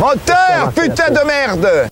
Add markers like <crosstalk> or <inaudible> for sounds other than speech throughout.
Moteur, putain de merde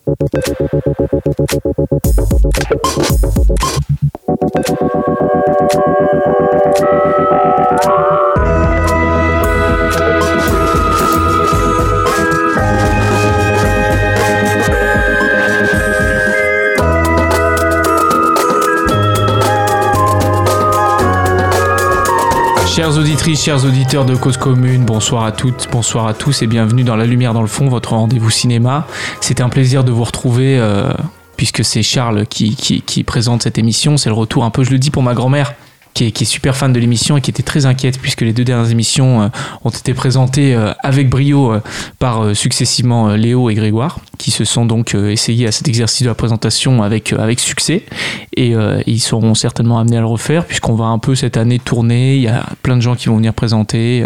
chers auditeurs de Cause Commune, bonsoir à toutes, bonsoir à tous et bienvenue dans La Lumière dans le fond, votre rendez-vous cinéma. C'est un plaisir de vous retrouver euh, puisque c'est Charles qui, présente cette émission. C'est le retour un peu, je le dis pour ma grand-mère qui est, super fan de l'émission et qui était très inquiète puisque les deux dernières émissions euh, ont été présentées euh, avec brio par successivement Léo et Grégoire qui se sont donc euh, essayés à cet exercice de la présentation avec, euh, succès. Et euh, ils seront certainement amenés à le refaire puisqu'on va un peu cette année tourner, il y a plein de gens qui vont venir présenter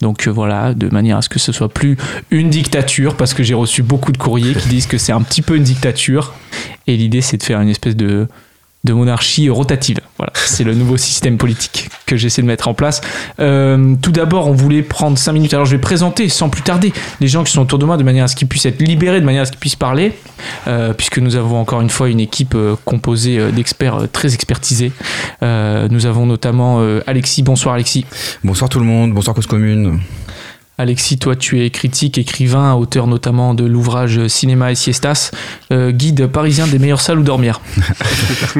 donc voilà, de manière à ce que ce soit plus une dictature parce que j'ai reçu beaucoup de courriers qui disent que c'est un petit peu une dictature. Et l'idée c'est de faire une espèce de de monarchie rotative. Voilà, c'est le nouveau système politique que j'essaie de mettre en place. Euh, tout d'abord, on voulait prendre 5 minutes. Alors, je vais présenter sans plus tarder les gens qui sont autour de moi de manière à ce qu'ils puissent être libérés, de manière à ce qu'ils puissent parler, euh, puisque nous avons encore une fois une équipe euh, composée d'experts très expertisés. Nous avons notamment Alexis. Bonsoir, Alexis. Bonsoir tout le monde, bonsoir Cause Commune. Alexis, toi, tu es critique, écrivain, auteur notamment de l'ouvrage Cinéma et Siestas, euh, guide parisien des meilleures salles où dormir. <laughs>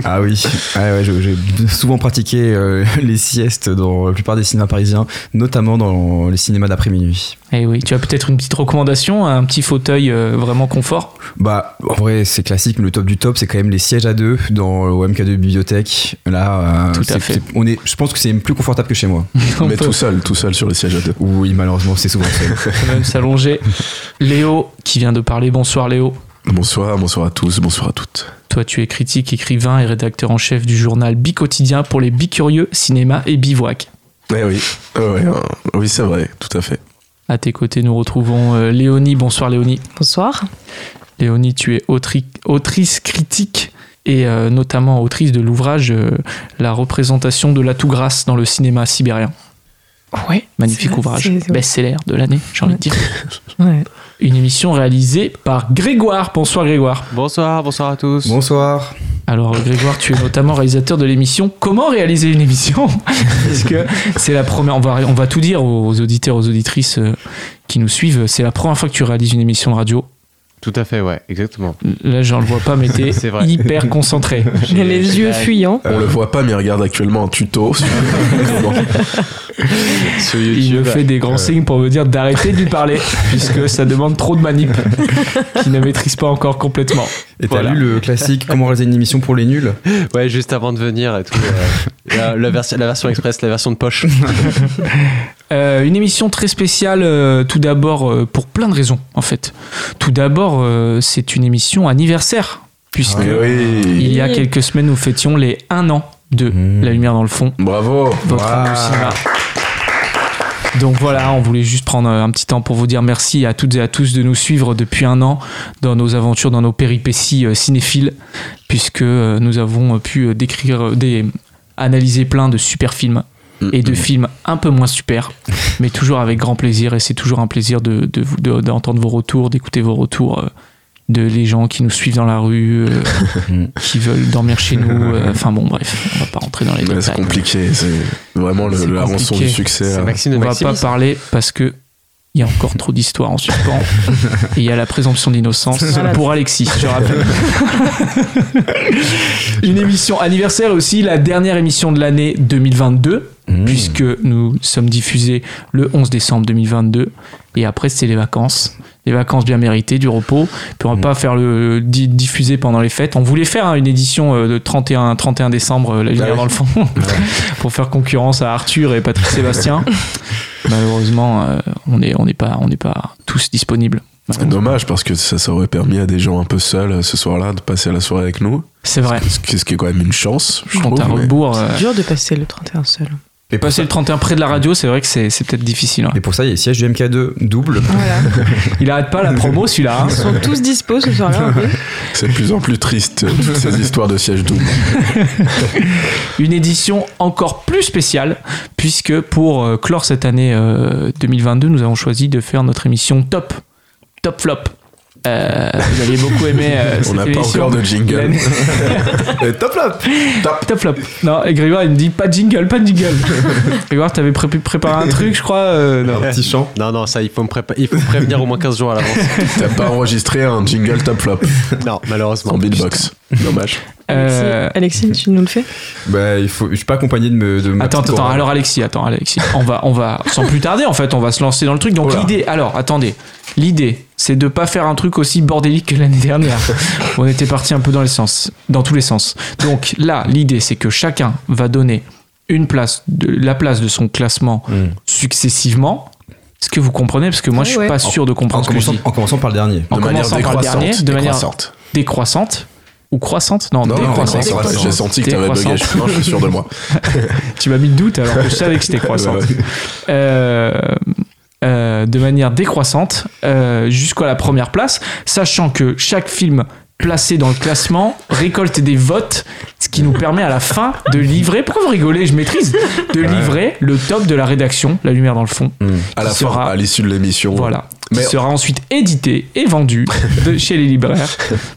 Ah oui, j'ai souvent pratiqué euh, les siestes dans la plupart des cinémas parisiens, notamment dans les cinémas d'après-minuit. Et Eh oui, tu as peut-être une petite recommandation, un petit fauteuil euh, vraiment confort. Bah, en vrai, c'est classique, mais le top du top, c'est quand même les sièges à deux dans le MK2 bibliothèque. Là, euh, Tout à fait. on est, je pense que c'est même plus confortable que chez moi. <laughs> On Mais peut tout seul, tout seul sur le siège à deux. Oui, malheureusement, c'est souvent seul. <laughs> quand même s'allonger. Léo, qui vient de parler. Bonsoir Léo. Bonsoir, bonsoir à tous, bonsoir à toutes. Toi, tu es critique, écrivain et rédacteur en chef du journal Bicotidien pour les Bicurieux, Cinéma et Bivouac. Eh oui, ouais, euh, oui, c'est vrai, tout à fait. À tes côtés, nous retrouvons euh, Léonie. Bonsoir Léonie. Bonsoir. Léonie, tu es autri- autrice critique et euh, notamment autrice de l'ouvrage euh, La représentation de la tout grâce dans le cinéma sibérien. Ouais. Magnifique C'est- ouvrage, c'est- c'est- best-seller de l'année, j'ai envie de dire. <laughs> Ouais. Une émission réalisée par Grégoire. Bonsoir Grégoire. Bonsoir, bonsoir à tous. Bonsoir. Alors Grégoire, tu es notamment réalisateur de l'émission Comment réaliser une émission? <laughs> Parce que c'est la première, on va, on va tout dire aux auditeurs, aux auditrices euh, qui nous suivent, c'est la première fois que tu réalises une émission de radio. Tout à fait, ouais, exactement. Là, j'en le vois pas, mais t'es <laughs> hyper concentré. <laughs> A les j'ai yeux fuyants. On le voit pas, mais il regarde actuellement un tuto. <laughs> sur- Sur Il me fait des grands signes pour me dire d'arrêter de lui parler, puisque ça demande trop de manip qu'il ne maîtrise pas encore complètement. Et t'as Voilà. lu le classique Comment réaliser une émission pour les nuls Ouais, juste avant de venir et tout. euh, la, la version, la version express, la version de poche. Euh, une émission très spéciale, euh, tout d'abord euh, pour plein de raisons en fait. Tout d'abord, euh, c'est une émission anniversaire, puisque oui. il y a quelques semaines, nous fêtions les 1 an de Mmh. La Lumière dans le fond, Bravo. votre Wow. amour cinéma. Donc voilà, on voulait juste prendre un petit temps pour vous dire merci à toutes et à tous de nous suivre depuis un an dans nos aventures, dans nos péripéties euh, cinéphiles, puisque euh, nous avons pu décrire, des, analyser plein de super films et de films un peu moins super, <laughs> mais toujours avec grand plaisir. Et c'est toujours un plaisir de, de d'entendre vos retours, d'écouter vos retours, euh, de les gens qui nous suivent dans la rue, euh, <laughs> qui veulent dormir chez nous. euh, <laughs> Enfin bon, bref, on va pas rentrer dans les Ouais, c'est détails. compliqué, c'est vraiment le, C'est la rançon du succès. Maxime de On va pas parler parce que il y a encore trop d'histoires en suspens. Et il y a la présomption d'innocence Voilà. pour Alexis, je rappelle. <laughs> Une émission anniversaire aussi la dernière émission de l'année 2022, Mmh. puisque nous sommes diffusés le 11 décembre 2022. Et après, c'est les vacances. Les vacances bien méritées, du repos. Puis on va Mm. pas faire le di- diffuser pendant les fêtes. On voulait faire hein, une édition euh, de 31, 31 décembre, euh, la lumière oui. dans le fond, <laughs> pour faire concurrence à Arthur et Patrick Sébastien. <laughs> Malheureusement, euh, on n'est on pas, on n'est pas tous disponibles. C'est dommage parce que ça, ça aurait permis à des gens un peu seuls euh, ce soir-là de passer la soirée avec nous. C'est vrai. Ce qui, est quand même une chance, je trouve. mais- euh, Dur de passer le 31 seul. Et passer le 31 près de la radio, c'est vrai que c'est c'est peut-être difficile. ouais. et pour ça, il y a les sièges du MK2 double. Voilà. <laughs> Il arrête pas la promo celui-là. hein. Ils sont tous dispo ce soir-là. <laughs> C'est de plus en plus triste, euh, toutes ces histoires de siège double. <laughs> Une édition encore plus spéciale, puisque pour euh, clore cette année euh, 2022, nous avons choisi de faire notre émission top top flop. Euh, vous aviez beaucoup aimé euh, <laughs> On n'a pas encore de jingle. <laughs> Euh, top là Top flop. Non, et Grégoire, il me dit pas de jingle, pas de jingle. <laughs> Grégoire, t'avais pré- préparé un truc, je crois. euh, non. Un petit chant. Non, non, ça, il faut me, il faut me prévenir au moins 15 jours à l'avance. T'as pas enregistré un jingle top flop non, malheureusement. en beatbox. Dommage. Euh, Alexis, tu nous le fais Bah, il faut, je suis pas accompagné de me. De ma Attends, attends, alors Alexis, attends, Alexis. On va, on va, sans plus tarder, en fait, on va se lancer dans le truc. Donc l'idée, alors, attendez. L'idée, c'est de pas faire un truc aussi bordélique que l'année dernière. <laughs> on était parti un peu dans les sens, dans tous les sens. Donc là, l'idée, c'est que chacun va donner une place, de, la place de son classement Mm. successivement. Est-ce que vous comprenez? Parce que moi, Ouais, je suis ouais. pas sûr de En comprendre ce que je dis. en commençant par le dernier. En de manière commençant par le décroissante. dernier, de manière décroissante. décroissante ou croissante Non, décroissante. J'ai senti que t'avais bugué. Je suis sûr de moi. <laughs> Tu m'as mis le doute alors que je savais que c'était croissante. Euh, euh, de manière décroissante euh, jusqu'à la première place, sachant que chaque film placé dans le classement récolte des votes, ce qui nous permet à la fin de livrer. Pourquoi vous rigolez Je maîtrise. De livrer le top de la rédaction, La Lumière dans le fond. À la Qui fin, sera- à l'issue de l'émission. Voilà. Mais- Qui sera ensuite édité et vendu <laughs> de chez les libraires.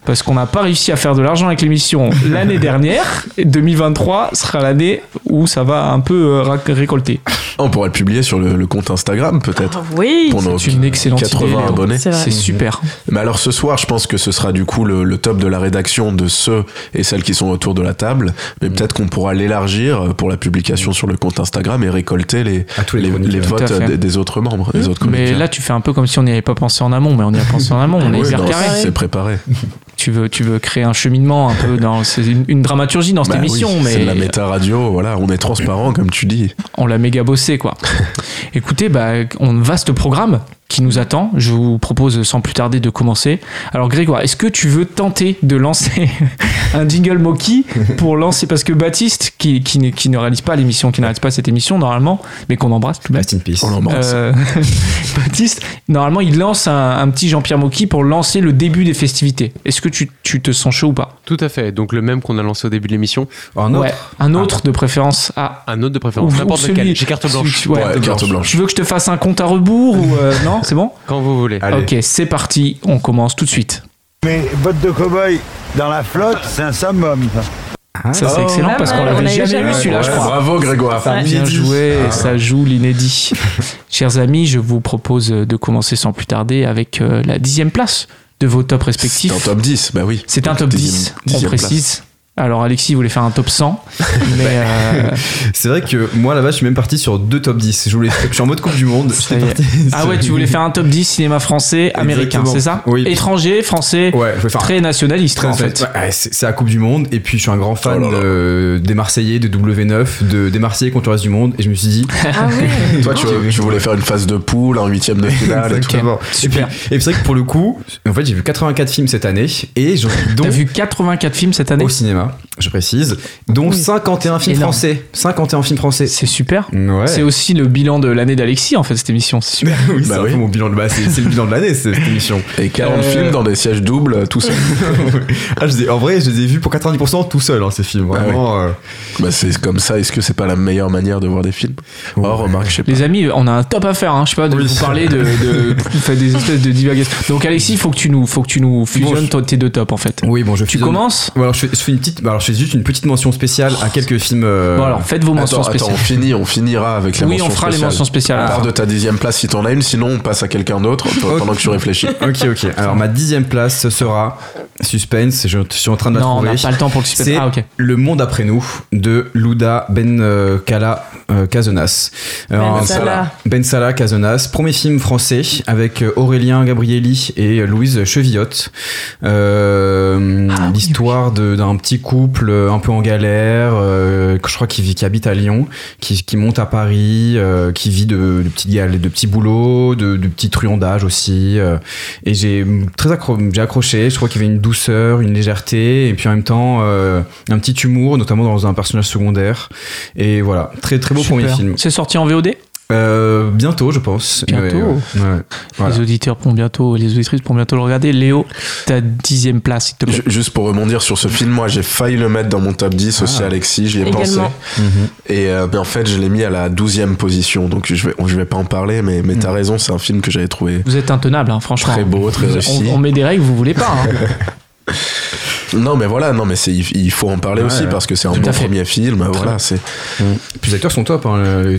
Parce qu'on n'a pas réussi à faire de l'argent avec l'émission l'année dernière. Et 2023 sera l'année où ça va un peu euh, récolter. On pourrait le publier sur le, le compte Instagram, peut-être. Oui Pour nos C'est une excellente 80 idée, Léo. abonnés. C'est super. Mais alors ce soir, je pense que ce sera du coup le, le top de la rédaction de ceux et celles qui sont autour de la table. Mais peut-être qu'on pourra l'élargir pour la publication sur le compte Instagram et récolter les, À tous les les, chroniqueurs. les Tout à votes des, des autres membres, des autres Mais là, tu fais un peu comme si on n'y avait pas pensé en amont, mais on y a pensé en amont. On est Oui, hyper non, carré. c'est préparé. Tu veux, tu veux créer un cheminement un peu dans. C'est une, une dramaturgie dans cette Bah oui, émission, c'est de la mais méta radio. Voilà, on est transparent comme tu dis. on l'a méga bossé, quoi. Écoutez, bah, on vaste programme qui nous attend. Je vous propose sans plus tarder de commencer. Alors, Grégoire, est-ce que tu veux tenter de lancer <laughs> un jingle Moki pour lancer? Parce que Baptiste, qui, qui, ne- qui ne réalise pas l'émission, qui n'arrête pas cette émission normalement, mais qu'on embrasse tout de même. On l'embrasse. Euh, <laughs> Baptiste, normalement, il lance un, un petit Jean-Pierre Mocky pour lancer le début des festivités. Est-ce que tu, tu te sens chaud ou pas? Tout à fait. Donc le même qu'on a lancé au début de l'émission. Un autre Ouais, un autre de préférence. Ah, Un autre de préférence. N'importe lequel. J'ai carte blanche. celui- ouais, Ouais, carte blanche. Tu veux que je te fasse un compte à rebours ou euh, non? <laughs> C'est bon Quand vous voulez. Allez. Ok, c'est parti. On commence tout de suite. Mais bottes de cow-boy dans la flotte, c'est un summum. ça. Ah, Ça c'est excellent pas parce qu'on on l'avait jamais vu. celui-là, je crois. Bravo Grégoire. Ça- Bien joué, Ah. ça joue l'inédit. <laughs> Chers amis, je vous propose de commencer sans plus tarder avec euh, la dixième place de vos tops C'est respectifs. un top 10, bah oui. C'est un top Dixième- 10, on précise. Alors Alexis voulait faire un top 100, <laughs> mais euh, C'est vrai que moi là-bas, je suis même parti sur deux top 10. Je, voulais, je suis en mode Coupe du Monde. Parti ah sur- ouais, tu voulais faire un top 10 cinéma français américain, c'est ça Oui. Étranger, français, Ouais, faire très nationaliste Très en fait. Ouais, c'est la Coupe du Monde et puis je suis un grand fan Oh là là. de- des Marseillais, de W9, de, des Marseillais contre le reste du monde et je me suis dit Ah ouais <laughs> <laughs> Toi, tu, tu voulais faire une phase de poule, un huitième de finale et tout. Super. Et puis, et puis c'est vrai que pour le coup, en fait j'ai vu 84 films cette année et j'en dont T'as vu 84 films cette année au cinéma, job. Je précise, dont Oui. 51 films Énorme. français. 51 films français. C'est super. Ouais. C'est aussi le bilan de l'année d'Alexis en fait cette émission, c'est super. <laughs> oui, c'est Bah un oui. peu mon bilan de bah, c'est c'est le bilan de l'année cette émission. Et 40 Euh, films dans des sièges doubles, euh, tout seul. <laughs> ah, je ai- en vrai, je les ai vus pour 90% tout seul hein, ces films. Ah Vraiment. euh, Bah, c'est comme ça. Est-ce que c'est pas la meilleure manière de voir des films? Ouais. Oh, remarque, je sais pas. Les amis, on a un top à faire, hein. je sais pas, de Oui. vous parler de, de, <laughs> de- des espèces de divagations. Donc Alexis, faut que tu nous, faut que tu nous fusionnes je- tes deux tops en fait. Oui, bon, je Tu fusionne- commences? Alors je fais, je fais une petite, bah, alors je fais juste une petite mention spéciale à quelques films. euh, Bon alors, faites vos mentions Attends, attends, spéciales. on finit, on finira avec les oui, mentions on fera les spéciales. mentions spéciales. On part Alors, de ta dixième place si t'en as une, sinon on passe à quelqu'un d'autre <laughs> pendant que tu réfléchis. Ok, ok. Alors ma dixième place ce sera suspense. Je suis en train de la non, on trouver. n'a pas le temps pour le suspense. C'est Ah. Le Monde après nous de Louda Ben euh, Kala euh, Cazenas. Alors, Ben Salah. Ben Salah premier film français avec euh, Aurélien Gabrielli et Louise Chevillotte. Euh, Ah oui, L'histoire de- d'un petit couple euh, un peu en galère, euh, je crois qui, vit, qui habite à Lyon, qui, qui monte à Paris, euh, qui vit de, de petits gal- de petits boulots, de, de petits truandages aussi. euh, et j'ai très accro j'ai accroché. Je crois qu'il y avait une douceur, une légèreté, et puis en même temps euh, un petit humour, notamment dans un personnage secondaire. Et voilà, très très beau Super. premier film. C'est sorti en VOD Euh, bientôt, je pense. Bientôt. Mais, ouais, ouais. Voilà. Les auditeurs pourront bientôt, les auditrices pourront bientôt le regarder. Léo, ta dixième place, s'il te plaît. Ju- Juste pour rebondir sur ce film, moi j'ai failli le mettre dans mon top 10 aussi, Ah. Alexis, j'y ai pensé. Mhm. Et euh, mais en fait, je l'ai mis à la 12e position, donc je vais, je vais pas en parler, mais, mais t'as raison, c'est un film que j'avais trouvé Vous êtes intenable, hein, franchement. très beau, très réussi. on, on met des règles, vous voulez pas. hein. <laughs> Non, mais voilà, non, mais c'est, il, faut en parler Ouais, aussi ouais. parce que c'est un bon premier film. Voilà, c'est. Puis les acteurs sont top, hein,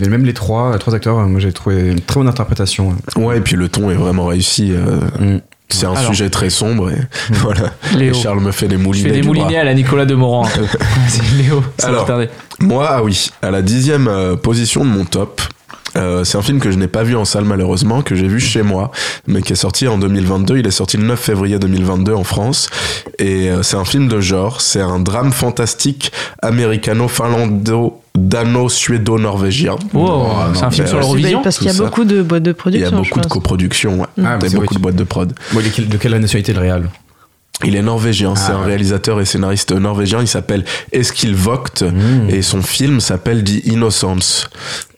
même les trois, trois acteurs, euh, moi j'ai trouvé une très bonne interprétation. Ouais, et puis le ton est vraiment réussi. euh, Mm. C'est un Alors. sujet très sombre et <laughs> voilà. Léo. Et Charles me fait des Je moulinets. fais des moulinets à la Nicolas de Morand. Vas-y, <laughs> <laughs> Léo, Alors. tarder. Moi, ah oui, à la dixième euh, position de mon top. Euh, c'est un film que je n'ai pas vu en salle malheureusement, que j'ai vu chez moi, mais qui est sorti en 2022. Il est sorti le 9 février 2022 en France. Et euh, c'est un film de genre. C'est un drame fantastique américano-finlando-dano-suédo-norvégien. Wow, Oh, c'est un film sur l'Eurovision. Parce qu'il y a beaucoup de boîtes de Il y production. a beaucoup de coproductions, ouais. Ah, Des c'est beaucoup vrai. de boîtes de prod. Bon, il de quelle nationalité le réal? Il est norvégien, c'est Ah, un ouais. réalisateur et scénariste norvégien. Il s'appelle Eskil Vogt Mmh. et son film s'appelle The Innocence.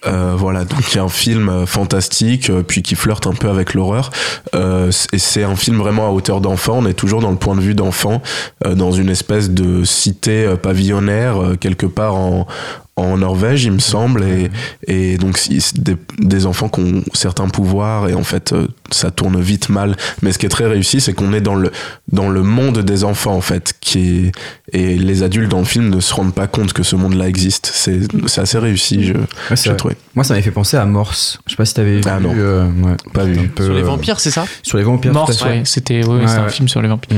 Euh, voilà, donc il y a un film euh, fantastique, euh, puis qui flirte un peu avec l'horreur. Euh, et c'est un film vraiment à hauteur d'enfant. On est toujours dans le point de vue d'enfant, euh, dans une espèce de cité euh, pavillonnaire quelque part en, en Norvège, il me semble. Et, et donc des, des enfants qui ont certains pouvoirs et en fait euh, ça tourne vite mal. Mais ce qui est très réussi, c'est qu'on est dans le dans le monde des enfants en fait, qui est et les adultes dans le film ne se rendent pas compte que ce monde-là existe. C'est assez réussi, je Ouais, trouvé. Moi, ça m'avait fait penser à Morse. Je sais pas si t'avais Ah, vu. non. euh, ouais. Pas vu. Un peu, Sur les euh, vampires, c'est ça? Sur les vampires. Morse, ouais, c'était ouais, Ouais, c'est un film sur les vampires.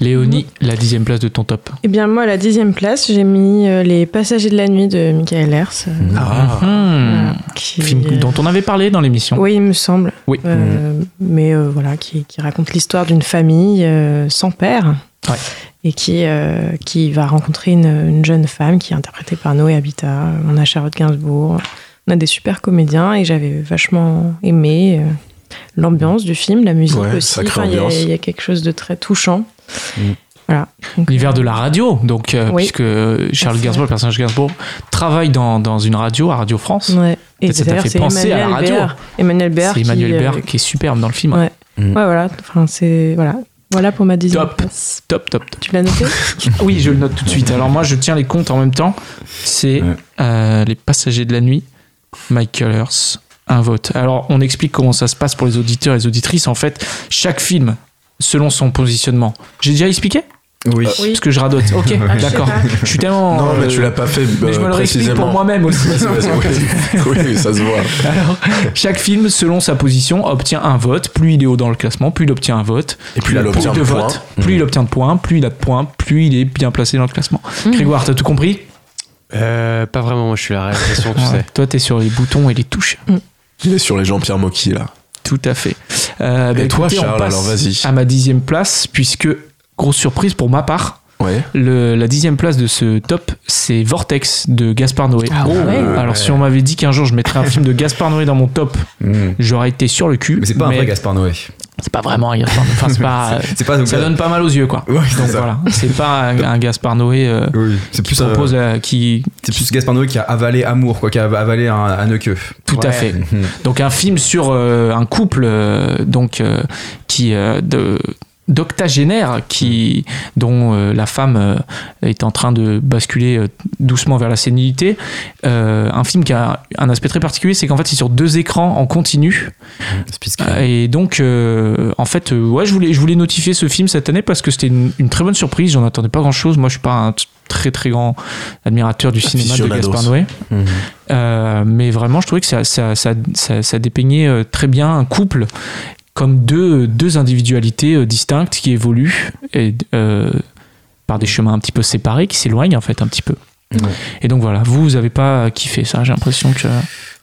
Léonie, la dixième place de ton top. Eh bien, moi, à la dixième place, j'ai mis euh, Les Passagers de la Nuit de Michael Hers. euh, Ah. Hmm. qui- Film dont on avait parlé dans l'émission. Oui, il me semble. Oui. Euh, Mais euh, voilà, qui, qui raconte l'histoire d'une famille euh, sans père. Ouais. Et qui, euh, qui va rencontrer une, une jeune femme qui est interprétée par Noé Habitat. On a Charlotte Gainsbourg. On a des super comédiens et j'avais vachement aimé euh, l'ambiance du film, la musique Ouais, aussi. Enfin, y, il y a quelque chose de très touchant. Voilà. L'hiver euh, de la radio, donc euh, Oui. puisque Charles c'est Gainsbourg, le personnage Gainsbourg, travaille dans, dans une radio, à Radio France. Ouais. Et Ça t'a fait c'est penser à la Emmanuel radio. Béard. Emmanuel Béard. C'est Emmanuel qui, euh, qui est superbe dans le film. Ouais. Mm. Ouais, voilà. Enfin, c'est voilà. Voilà pour ma dixième Top. place. Top, top, top. Tu l'as noté? <laughs> Oui, je le note tout de suite. Alors moi, je tiens les comptes en même temps. C'est Ouais. euh, Les Passagers de la Nuit, Mike Cullers, un vote. Alors, on explique comment ça se passe pour les auditeurs et les auditrices. En fait, chaque film, selon son positionnement. J'ai déjà expliqué? Oui. Oui. Parce que je radote. Ok, Ah, d'accord. Je suis tellement... Non, mais euh, tu l'as pas fait mais je me euh, le réexplique précisément. pour moi-même aussi. <laughs> Oui. oui, ça se voit. <laughs> Alors, chaque film, selon sa position, obtient un vote. Plus il est haut dans le classement, plus il obtient un vote. Et puis il plus obtient de le votes, plus il obtient de points, plus il a de points, plus il est bien placé dans le classement. Grégoire, t'as tout compris? Euh, Pas vraiment, moi je suis la réalisation, tu Ouais. sais. Toi, t'es sur les boutons et les touches. Il est sur les Jean-Pierre Mocky là. Tout à fait. Euh, bah, Et toi, écoutez, on Charles, passe alors vas-y. À ma dixième place, puisque, grosse surprise pour ma part, Ouais. le- la dixième place de ce top, c'est Vortex de Gaspard Noé. Ah ouais. Alors, si on m'avait dit qu'un jour je mettrais un film de Gaspard Noé dans mon top, Mm. j'aurais été sur le cul. Mais c'est pas un vrai Gaspard Noé. C'est pas vraiment un Gaspard Noé. Enfin, c'est pas. <laughs> C'est pas ça donne pas mal aux yeux, quoi. Ouais, c'est Donc ça. voilà, c'est pas un, un Gaspard Noé euh, Oui, c'est qui plus un- propose, euh, qui. C'est plus Gaspard Noé qui a avalé Amour, quoi, qui a avalé un, un œuf queue. Tout à fait. <laughs> Donc un film sur euh, un couple euh, donc euh, qui euh, de d'octogénaire qui dont euh, la femme euh, est en train de basculer euh, doucement vers la sénilité un film qui a un aspect très particulier c'est qu'en fait c'est sur deux écrans en continu. Euh, et donc en fait ouais je voulais je voulais notifier ce film cette année parce que c'était une, une très bonne surprise. J'en attendais pas grand chose moi je suis pas un très très grand admirateur du cinéma de. Gaspard Noé. Euh, mais vraiment, je trouvais que ça, ça, ça, ça, ça dépeignait très bien un couple comme deux, deux individualités euh, distinctes qui évoluent et, euh, par des chemins un petit peu séparés, qui s'éloignent en fait un petit peu. Ouais. Et donc voilà, vous, vous avez pas kiffé ça, j'ai l'impression que.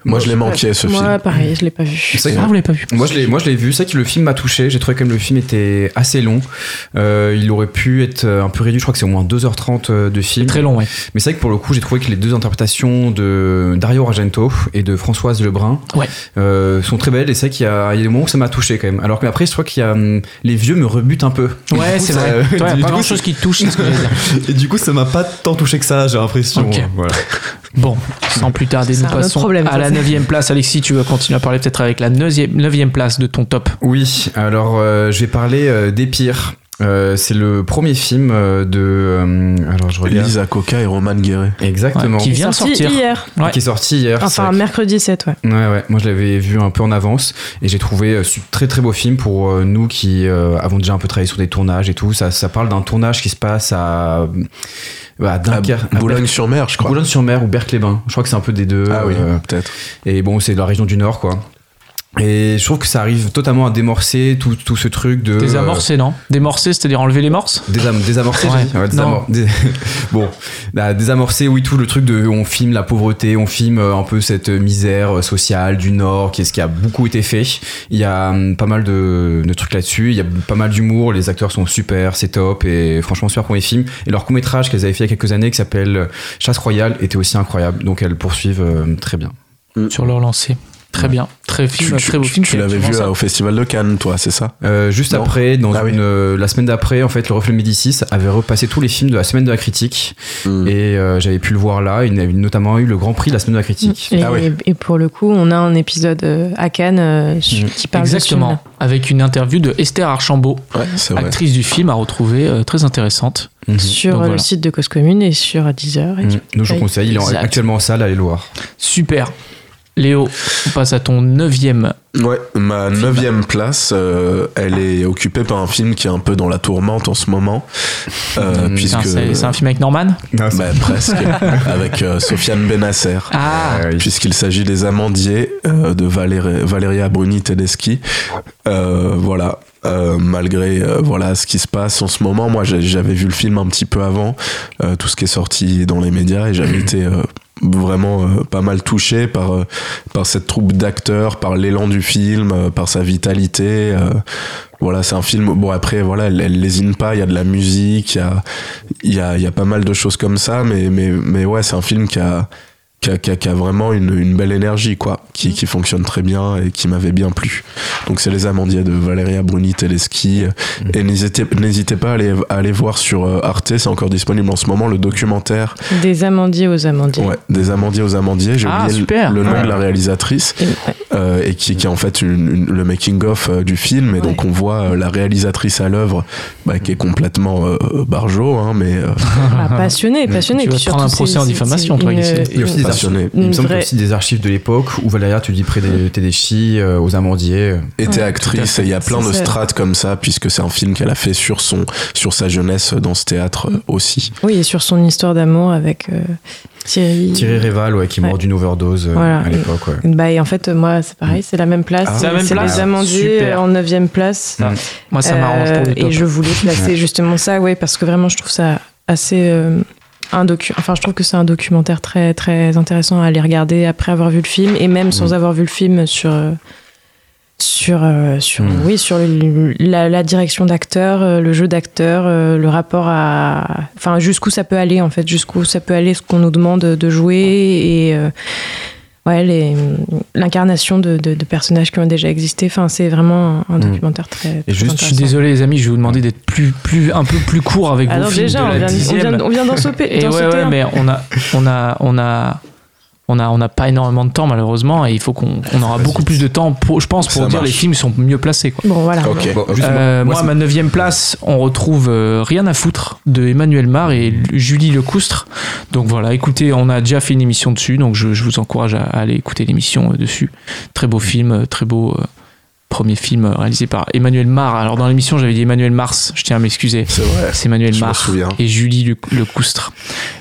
Moi, je l'ai manqué ce Moi, film. pareil, je l'ai pas vu. C'est Ah, vous l'avez pas vu Moi je l'ai, moi je l'ai vu. C'est vrai que le film m'a touché. J'ai trouvé que le film était assez long. Euh, il aurait pu être un peu réduit. Je crois que c'est au moins 2h30 de film. Très long, ouais. Mais c'est vrai que pour le coup, j'ai trouvé que les deux interprétations de Dario Argento et de Françoise Lebrun Ouais. euh, sont très belles. Et c'est vrai qu'il y a, il y a des moments où ça m'a touché quand même. Alors que après, je crois qu'il y a hum, les vieux me rebutent un peu. Ouais, c'est <laughs> vrai. Toi, y a pas grand chose qui te touche, c'est ce que j'allais dire. <laughs> Et du coup, ça m'a pas tant touché que ça, j'ai l'impression. Voilà. Bon, sans plus tarder, nous passons problème, à la neuvième place. Alexis, tu veux continuer à parler peut-être avec la neuvième, neuvième place de ton top Oui, alors euh, je vais parler euh, des pires. Euh, c'est le premier film euh, de. euh, alors je regarde. Lisa Coca et Roman Guéret. Exactement. Ouais, qui vient Sorti sortir. hier. Ouais. Qui est sorti hier. Enfin, mercredi 7, ouais. Ouais, ouais. Moi, je l'avais vu un peu en avance et j'ai trouvé euh, très très beau film pour euh, nous qui euh, avons déjà un peu travaillé sur des tournages et tout. Ça, ça parle d'un tournage qui se passe à, euh, à Dunkerque. À Boulogne-sur-Mer, je crois. Boulogne-sur-Mer ou Berck-les-Bains. Je crois que c'est un peu des deux. Ah oui, euh, peut-être. et bon, c'est de la région du Nord, quoi. Et je trouve que ça arrive totalement à démorcer tout, tout ce truc de. Désamorcer, non? Démorcer, c'est-à-dire enlever les morses? Euh, désam- désamorcer, Ouais. Ouais, désamor- dé- <laughs> bon, là, désamorcer, oui, tout le truc de. On filme la pauvreté, on filme euh, un peu cette misère euh, sociale du Nord, qui est ce qui a beaucoup été fait. Il y a hum, pas mal de, de trucs là-dessus, il y a pas mal d'humour, les acteurs sont super, c'est top, et franchement, super premier film. Et leur court-métrage qu'elles avaient fait il y a quelques années, qui s'appelle Chasse Royale, était aussi incroyable, donc elles poursuivent euh, très bien. Sur leur lancée. Très bien. Très, film, Tu, très beau tu- film. tu l'avais vu ça. euh, au Festival de Cannes, toi, c'est ça Euh, juste Non. après, dans Ah oui. euh, la semaine d'après, en fait, le Reflet Médicis avait repassé tous les films de la semaine de la critique Mm. et euh, j'avais pu le voir là. Il a notamment eu le Grand Prix de la semaine de la critique. Et, Ah oui. et pour le coup, on a un épisode à Cannes euh, su- Mm. qui parle de ce Exactement. film-là. Avec une interview de Esther Archambault, Ouais, actrice du film, à retrouver euh, très intéressante. Mhm. Sur Donc voilà. le site de Cause Commune et sur Deezer. Et Donc je vous conseille, il est actuellement en salle, allez le voir. Super. Léo, on passe à ton neuvième. Ouais, ma neuvième place, euh, elle est occupée par un film qui est un peu dans la tourmente en ce moment, euh, <laughs> puisque C'est un, c'est un film avec Norman Ah, bah, presque <laughs> avec euh, Sofiane Benasser. Ah oui. Puisqu'il s'agit des Amandiers euh, de Valérie- Valeria Bruni Tedeschi. Euh, voilà. Euh, malgré euh, voilà ce qui se passe en ce moment, moi j'avais vu le film un petit peu avant, euh, tout ce qui est sorti dans les médias, et j'avais été euh, vraiment euh, pas mal touché par euh, par cette troupe d'acteurs, par l'élan du film, euh, par sa vitalité. euh, voilà, c'est un film. Bon après, voilà, elle, elle lésine pas. Il y a de la musique, il y a y a y a pas mal de choses comme ça, mais mais mais ouais, c'est un film qui a qui a, qui a- qui a vraiment une, une belle énergie, quoi, qui, qui fonctionne très bien et qui m'avait bien plu. Donc c'est Les Amandiers de Valeria Bruni Tedeschi. Et n'hésitez pas à aller, à aller voir sur euh, Arte, c'est encore disponible en ce moment, le documentaire Des amandiers aux amandiers. ouais, des Amandiers aux Amandiers. J'ai Ah, oublié le- super. le, nom Ouais. de la réalisatrice Et- ouais. euh, et qui, qui est en fait une- une- le making-of euh, du film. Et donc on voit la réalisatrice à l'œuvre bah, qui est complètement euh, barjo, hein, mais euh, Ah, passionné, <laughs> passionné. Tu vas prendre un procès en diffamation, toi, ici. Il passionné. me semble qu'il y a vraie- aussi des archives de l'époque où Valéria tu dis près des Tedeschi euh, aux Amandiers. était Ouais, actrice et il y a plein C'est de ça. strates comme ça puisque c'est un film qu'elle a fait sur son sur sa jeunesse dans ce théâtre euh, aussi. Oui, et sur son histoire d'amour avec euh, Thierry. Thierry Réval, ouais, qui est mort Ouais. d'une overdose euh, Voilà. à l'époque. Ouais. Bah, et en fait, moi, c'est pareil, c'est la même place. Ah. C'est la même place les amandiers Super. en 9 place. Mm. Moi, ça m'arrange pour Euh, le top. Et je voulais placer justement ça, ouais, parce que vraiment, je trouve ça assez. euh, un docu enfin, je trouve que c'est un documentaire très, très intéressant à aller regarder après avoir vu le film, et même sans avoir vu le film sur. euh, sur, euh, sur, Mm. oui, sur le- la, la direction d'acteur, euh, le jeu d'acteur, le rapport à. Enfin, jusqu'où ça peut aller, en fait, jusqu'où ça peut aller ce qu'on nous demande de jouer et. Ouais, les- l'incarnation de, de- de personnages qui ont déjà existé. Enfin, c'est vraiment un, un Mm. documentaire très. très Et juste, je suis désolé, les amis, je vais vous demander d'être plus, plus, un peu plus court avec vos Alors films déjà, de on la vient, on dixième. vient, on vient d'en sauter. Et ouais, ouais, mais on a, on a, on a, on a, on n'a pas énormément de temps malheureusement, et il faut qu'on, on aura Vas-y. beaucoup plus de temps, pour, je pense, pour Ça dire marche. les films sont mieux placés. Quoi. Bon, voilà. Bon, Euh, moi, c'est- ma neuvième place, on retrouve euh, Rien à foutre de Emmanuel Mar et Julie Lecoustre. Donc voilà, écoutez, on a déjà fait une émission dessus, donc je, je vous encourage à, à aller écouter l'émission euh, dessus. Très beau film, très beau euh, premier film réalisé par Emmanuel Mar. Alors dans l'émission, j'avais dit Emmanuel Mars, je tiens à m'excuser. C'est vrai. C'est Emmanuel Je me Mar souviens. et Julie Le- Lecoustre.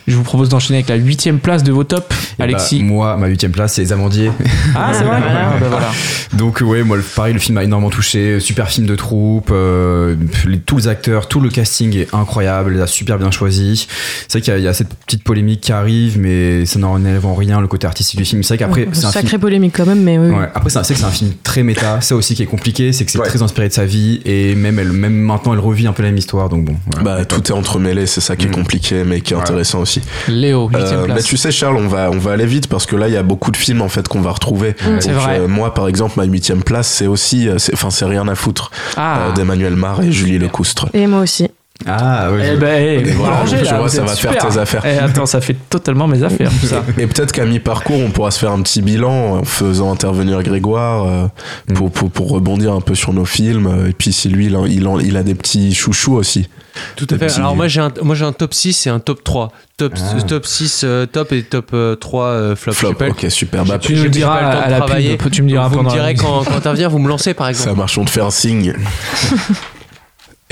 Je vous propose d'enchaîner avec la huitième place de vos tops, Eh bah, Alexis. moi, ma huitième place, c'est Les Amandiers. ah, <laughs> c'est vrai Voilà. Ah, bah voilà. Donc ouais, moi le- pareil, le film m'a énormément touché. Super film de troupe, euh, les- tous les acteurs, tout le casting est incroyable, il a super bien choisi. C'est vrai qu'il y, a- il y a cette petite polémique qui arrive, mais ça n'enlève en rien le côté artistique du film. C'est vrai qu'après, c'est un Sacré film. polémique quand même, mais oui. Ouais. Après, c'est un- c'est que c'est un film très méta. Ça aussi qui est compliqué, c'est que c'est Ouais. très inspiré de sa vie et même elle, même maintenant, elle revit un peu la même histoire. Donc bon. voilà. Bah, tout est entremêlé, c'est ça qui est Mm. compliqué, mais qui est Ouais. intéressant aussi. Léo, Euh, place. mais tu sais, Charles, on va, on va aller vite parce que là, il y a beaucoup de films en fait qu'on va retrouver. C'est Donc, vrai. euh, moi, par exemple, ma huitième place, c'est aussi, euh, c'est- enfin, c'est rien à foutre ah, euh, d'Emmanuel Mar et Julie Lecoustre. Et moi aussi. Ah, oui. Eh ben, eh, <laughs> Voilà, vois, ça va faire tes affaires. Eh, attends, ça fait totalement mes affaires, tout ça. <laughs> Et peut-être qu'à mi-parcours, on pourra se faire un petit bilan en faisant intervenir Grégoire euh, Mm. pour, pour, pour rebondir un peu sur nos films. euh, Et puis si lui, il, en- il, en- il a des petits chouchous aussi. Tout à fait. petits- Alors moi j'ai un, moi j'ai un top 6 et un top 3. Top, Ah. top 6 euh, top et top euh, 3 euh, flop. Ok, super. Bah, Tu le diras à la pub, tu me diras vous me direz quand, quand t'interviens, vous me lancez par exemple. ça marche, on te fait un signe. <laughs>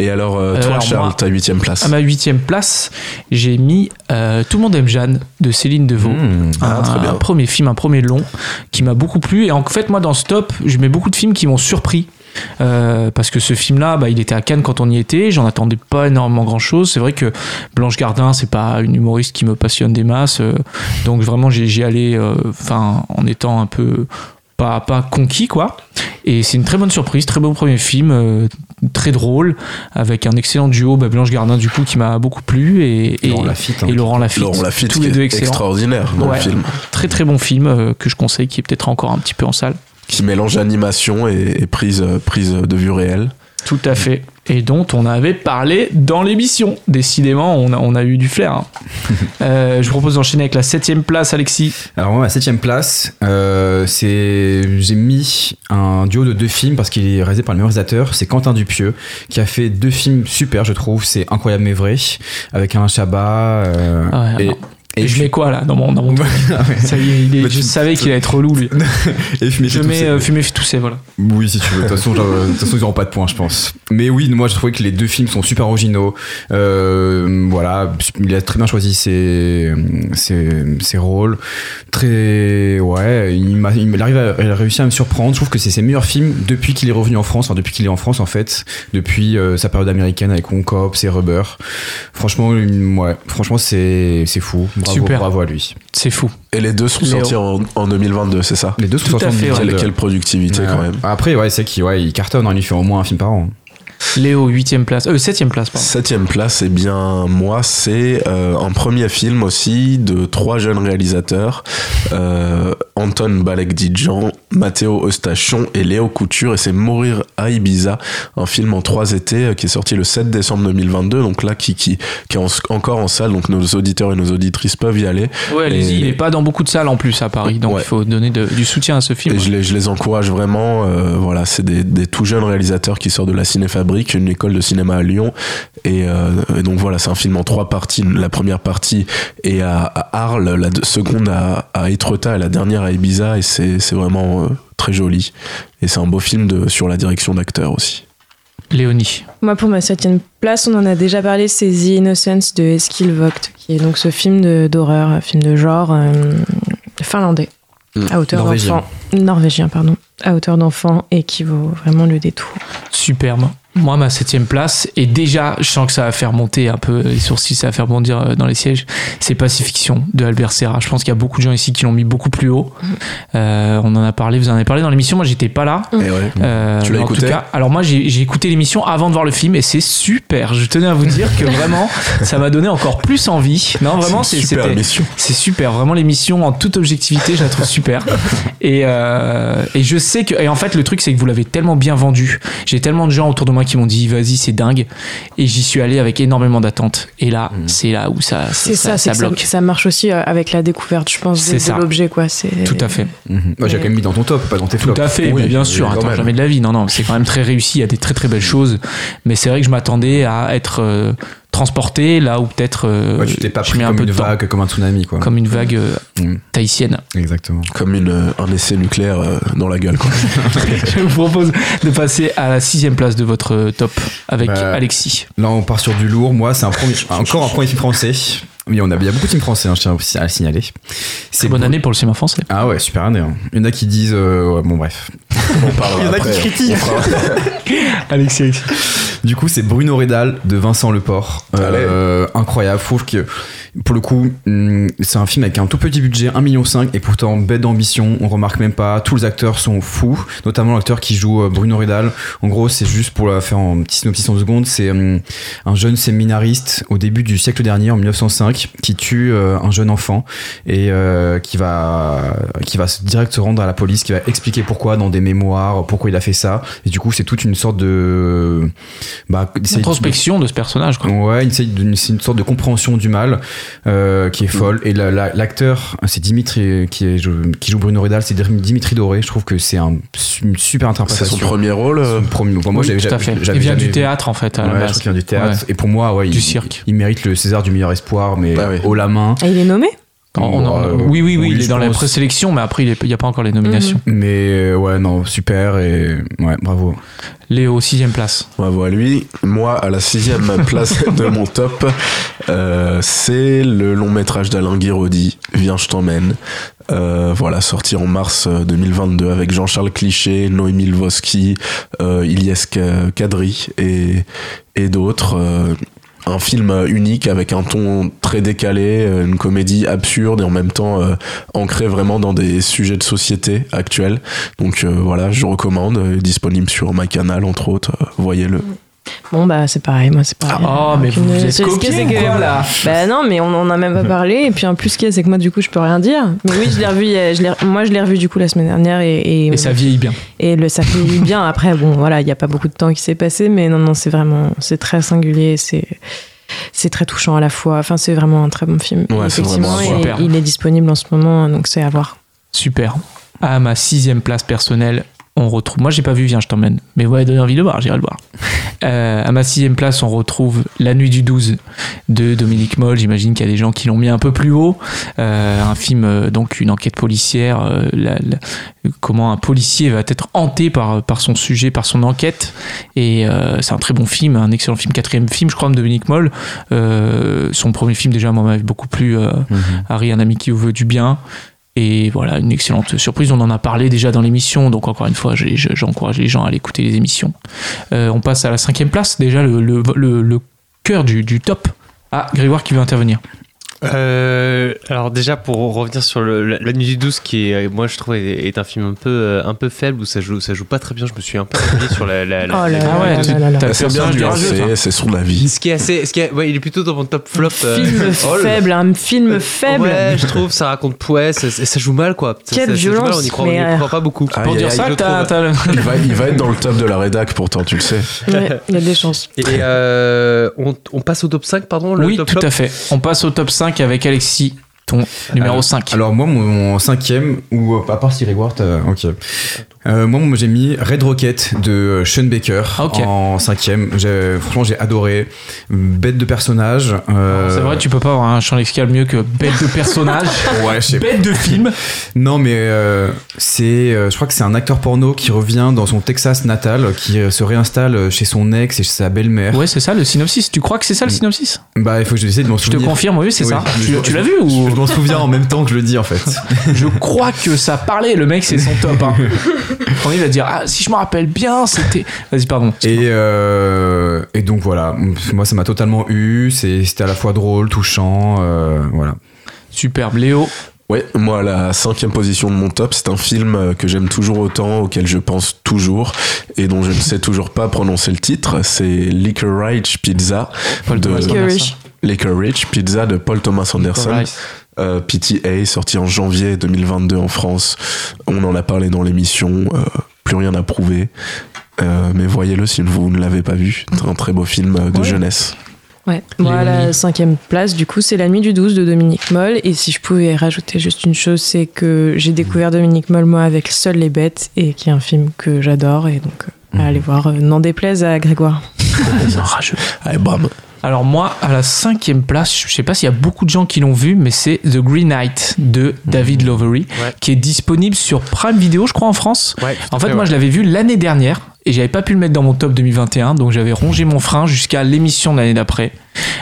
Et alors, euh, toi, alors, Charles, moi- ta huitième place. À ma huitième place, j'ai mis euh, Tout le monde aime Jeanne de Céline Deveau. Mmh. Ah, un, très bien. un premier film, un premier long qui m'a beaucoup plu. Et en fait, moi, dans ce top, je mets beaucoup de films qui m'ont surpris. Euh, parce que ce film-là, bah, il était à Cannes quand on y était. J'en attendais pas énormément grand-chose. C'est vrai que Blanche Gardin, c'est pas une humoriste qui me passionne des masses. euh, donc vraiment, j'y allais, enfin, en étant un peu pas, pas conquis, quoi. Et c'est une très bonne surprise, très beau premier film, euh, très drôle, avec un excellent duo, bah, Blanche Gardin, du coup, qui m'a beaucoup plu. Et, et, Laurent Lafitte, hein. et Laurent Lafitte. Laurent Lafitte, tous les deux excellents. extraordinaire dans Ouais. le film. Très très bon film euh, que je conseille, qui est peut-être encore un petit peu en salle. Qui mélange animation et, et prise, euh, prise de vue réelle. Tout à fait. Et dont on avait parlé dans l'émission. Décidément, on a, on a eu du flair. hein. <laughs> Euh, je vous propose d'enchaîner avec la septième place, Alexis. Alors moi, ma septième place, euh, c'est j'ai mis un duo de deux films parce qu'il est réalisé par le même réalisateur. C'est Quentin Dupieux qui a fait deux films super, je trouve. C'est incroyable mais vrai avec Alain Chabat. euh, Ah ouais, et, alors, et je puis- mets quoi là dans mon, dans mon <laughs> truc. Ça y est, il est- Bah, je savais qu'il allait être relou lui. <laughs> et fumer Je mets euh, fumer tousser, voilà. Oui, si tu veux. De toute façon, façon, ils n'auront pas de points, je pense. Mais oui, moi, je trouvais que les deux films sont super originaux. Euh, voilà, il a très bien choisi ses, ses, ses rôles. Très, ouais, il, il arrive à, il a réussi à me surprendre. Je trouve que c'est ses meilleurs films depuis qu'il est revenu en France, enfin, depuis qu'il est en France, en fait, depuis euh, sa période américaine avec On Cop, ses Rubber. Franchement, ouais, franchement, c'est, c'est fou. Bravo, Super. bravo à lui. C'est fou. Et les deux sont Léo. sortis en, en 2022, c'est ça? Les deux sont sortis en fait, ouais. 2022. quelle, quelle productivité Ouais. quand même. Après, ouais, c'est qu'il ouais, il cartonne, hein, il fait au moins un film par an. Léo, huitième place. Euh, septième place, pardon. Septième place, eh bien moi c'est euh, un premier film aussi de trois jeunes réalisateurs, euh, Anton Balek-Didjan, Matteo Eustachon et Léo Couture, et c'est Mourir à Ibiza, un film en trois étés euh, qui est sorti le 7 décembre 2022, donc là qui, qui, qui est en- encore en salle, donc nos auditeurs et nos auditrices peuvent y aller. Ouais, allez-y. Et- Il est pas dans beaucoup de salles en plus à Paris, donc Ouais. il faut donner de- du soutien à ce film. Et je les, je les encourage vraiment. voilà, c'est des, des tout jeunes réalisateurs qui sortent de la Cinéfabrique, une école de cinéma à Lyon. Et, euh, et donc voilà, c'est un film en trois parties. La première partie est à, à Arles, la seconde à, à Étretat et la dernière à Ibiza. Et c'est c'est vraiment euh, très joli. Et c'est un beau film de, sur la direction d'acteurs aussi. Léonie. Moi, pour ma septième place, on en a déjà parlé, c'est The Innocence de Eskil Vogt, qui est donc ce film de- d'horreur, un film de genre euh, finlandais, Mm. à hauteur d'enfant. Norvégien, pardon. À hauteur d'enfant et qui vaut vraiment le détour. Superbe. Moi, ma septième place, et déjà, je sens que ça va faire monter un peu les sourcils, ça va faire bondir euh, dans les sièges, c'est Pacifiction de Albert Serra. Je pense qu'il y a beaucoup de gens ici qui l'ont mis beaucoup plus haut. Euh, on en a parlé, vous en avez parlé dans l'émission, moi j'étais pas là. Mm. Et ouais. Euh, Tu l'as écouté tout cas, alors moi j'ai écouté l'émission avant de voir le film et c'est super. Je tenais à vous dire que vraiment <laughs> ça m'a donné encore plus envie. Non vraiment C'est super c'est super, vraiment l'émission en toute objectivité, je la trouve super. <laughs> Et, euh, et je sais que, et en fait, le truc, c'est que vous l'avez tellement bien vendu. J'ai tellement de gens autour de moi qui m'ont dit, vas-y, c'est dingue. Et j'y suis allé avec énormément d'attentes. Et là, c'est là où ça, C'est ça, ça, c'est ça que ça, bloque. ça marche aussi euh, avec la découverte, je pense, C'est de, ça. de l'objet, quoi. C'est Tout à fait. Mhm. Moi, j'ai quand même mis dans ton top, pas dans tes Tout flops. à fait, Oui, mais bien sûr, attends, jamais de la vie. Non, non, c'est quand même très réussi. Il y a des très très belles choses. Mais c'est vrai que je m'attendais à être euh, transporté là où peut-être euh, Ouais, tu t'es pas pris mets un comme peu une temps. vague, comme un tsunami, quoi. Comme une vague tahitienne. Exactement. Comme une, euh, un essai nucléaire euh, dans la gueule. Quoi. <laughs> je vous propose de passer à la sixième place de votre top avec Bah, Alexis. Là, on part sur du lourd. Moi, c'est un premier, encore un premier film français. Oui, on a, il y a beaucoup de films français, hein, je tiens aussi à le signaler. C'est bonne année pour le cinéma français. Ah ouais, super année. hein. Il y en a qui disent. euh, ouais, bon, bref. On parlera <laughs> Il y en a après. qui critiquent. On fera- <laughs> Alexis, Alexis. Du coup, c'est Bruno Redal de Vincent Leport. Euh, incroyable. Je trouve que, pour le coup, hum, c'est un film avec un tout petit budget, 1,5 million, et pourtant bête d'ambition. On remarque même pas. Tous les acteurs sont fous, notamment l'acteur qui joue euh, Bruno Redal. En gros, c'est juste pour la faire en petit synopsis en secondes. C'est hum, un jeune séminariste au début du siècle dernier, en 1905, qui tue euh, un jeune enfant et euh, qui va qui va se- direct se rendre à la police, qui va expliquer pourquoi dans des mémoires, pourquoi il a fait ça. Et du coup, c'est toute une sorte de bah, de- Introspection de ce personnage, quoi. Ouais, c'est une sorte de compréhension du mal euh, qui est folle. Et la- la- l'acteur, c'est Dimitri qui, est, qui joue Bruno Redal, c'est Dimitri Doré. Je trouve que c'est un, une super C'est interprétation. son premier rôle. euh, Son premier- moi, Oui, j'avais tout à fait. j'avais Il vient jamais du théâtre, en fait, à la Ouais, je base. crois qu'il vient du théâtre. Et pour moi, ouais, Du il, cirque. il mérite le César du meilleur espoir, mais Ah oui. haut la main. Et il est nommé? On- Euh, oui, oui, oui, il est dans la pense. présélection, mais après, il n'y a pas encore les nominations. Mais euh, ouais, non, super et ouais, bravo. Léo, sixième place. Bravo à lui. Moi, à la sixième <laughs> place de mon top, euh, c'est le long métrage d'Alain Guiraudy, Viens, je t'emmène. Euh, voilà, sorti en mars euh, 2022 avec Jean-Charles Cliché, Noémie Lvovsky, euh, Ilyes Ka- Kadri et, et d'autres. Un film euh, unique avec un ton très décalé, euh, une comédie absurde et en même temps euh, ancrée vraiment dans des sujets de société actuels. Donc euh, voilà, je recommande, disponible sur ma canal entre autres, voyez-le. Bon, bah, c'est pareil, moi, c'est pareil. Oh, mais vous vous êtes coquins, que- quoi, là Bah non, mais on en a même pas parlé. Et puis en plus, ce qu'il y a, c'est que moi, du coup, je peux rien dire. Mais oui, je l'ai revu. a- je moi, je l'ai revu du coup la semaine dernière et, et, Et ça vieillit bien. et le ça fait bien. Après, bon, voilà, il n'y a pas beaucoup de temps qui s'est passé, mais non, non, c'est vraiment, c'est très singulier. C'est c'est très touchant à la fois. Enfin, c'est vraiment un très bon film. Ouais, Effectivement, il est disponible en ce moment, donc c'est à voir. Super. À ma sixième place personnelle, on retrouve. Moi, j'ai pas vu Viens, je t'emmène. Mais ouais, donner envie de le voir, j'irai le voir. <laughs> Euh, à ma sixième place, on retrouve La Nuit du 12 de Dominique Moll. J'imagine qu'il y a des gens qui l'ont mis un peu plus haut. Euh, un film, euh, donc une enquête policière. euh, la- la- comment un policier va être hanté par, par son sujet, par son enquête. Et euh, c'est un très bon film, un excellent film, quatrième film, je crois, de Dominique Moll. Euh, son premier film, déjà, moi, m'avait beaucoup plu. euh, Harry, un ami qui vous veut du bien. Et voilà, une excellente surprise. On en a parlé déjà dans l'émission, donc encore une fois, j'encourage les gens à aller écouter les émissions. Euh, on passe à la cinquième place, déjà le cœur du, du top. Ah, Grégoire qui veut intervenir. Euh, alors déjà pour revenir sur le, la, la nuit du 12 qui est moi je trouve est, est un film un peu euh, un peu faible où ça joue ça joue pas très bien je me suis un peu sur la, la, la- Oh là la- là C'est bien dur, c'est son avis. ce qui est assez ce qui est, ouais, il est plutôt dans mon top flop euh, Film <laughs> oh là là. faible, un film faible. ouais je trouve ça raconte ouais ça, ça joue mal quoi Quelle ça, ça joue mal, violence, on y croit, mais, on y euh, croit pas beaucoup Ah, Pour dire ça, Il va, il va être dans le top de la rédac pourtant, tu le sais. Ouais, il y a des chances. et euh, on, on passe au top 5 pardon le Oui, tout à fait. On passe au top 5 avec Alexis, ton numéro Alors- 5. Alors moi, mon, mon cinquième, ou euh, à part si Grégoire, t'as- ok. Euh, moi, moi, j'ai mis Red Rocket de euh, Sean Baker Ok. en cinquième. Franchement, j'ai adoré. Bête de personnage. euh, C'est vrai, tu peux pas avoir un champ lexical mieux que bête de personnage, <laughs> Ouais, je sais pas. bête de film. Non, mais euh, c'est, euh, je crois que c'est un acteur porno qui revient dans son Texas natal, qui se réinstalle chez son ex et chez sa belle-mère. Ouais, c'est ça le synopsis. Tu crois que c'est ça le synopsis? Bah, il faut que j'essaie de m'en Je te souvenir. confirme, oui, c'est Oui, ça. je- Tu, je- tu l'as je- vu ou Je m'en souviens en même temps que je le dis en fait. <laughs> Je crois que ça parlait, le mec, c'est son top. Hein. <laughs> <laughs> Il va dire, ah, si je me rappelle bien, c'était. Vas-y, pardon. Et, euh, et donc voilà, moi ça m'a totalement eu. C'était à la fois drôle, touchant, euh, voilà. Superbe. Léo, Ouais, moi, la cinquième position de mon top, c'est un film euh, que j'aime toujours autant, auquel je pense toujours, et dont je ne sais toujours pas prononcer le titre. C'est Licorice Pizza Paul de Licorice. Pizza de Paul Thomas Anderson. Euh, PTA, sorti en janvier 2022 en France. On en a parlé dans l'émission. euh, plus rien à prouver. Euh, mais voyez-le si vous ne l'avez pas vu. C'est un très beau film de Ouais. jeunesse. Ouais. Moi, à la cinquième place, du coup, c'est La Nuit du 12 de Dominique Moll. Et si je pouvais rajouter juste une chose, c'est que j'ai découvert Dominique Moll, moi, avec Seules les bêtes, et qui est un film que j'adore. Et donc, euh, allez voir, euh, n'en déplaise à Grégoire. <laughs> Allez, bam Alors, moi, à la cinquième place, je sais pas s'il y a beaucoup de gens qui l'ont vu, mais c'est The Green Knight de David Lowery, Ouais. qui est disponible sur Prime Video, je crois, en France. ouais, En fait, moi, je l'avais vu l'année dernière et j'avais pas pu le mettre dans mon top 2021, donc j'avais rongé mon frein jusqu'à l'émission de l'année d'après.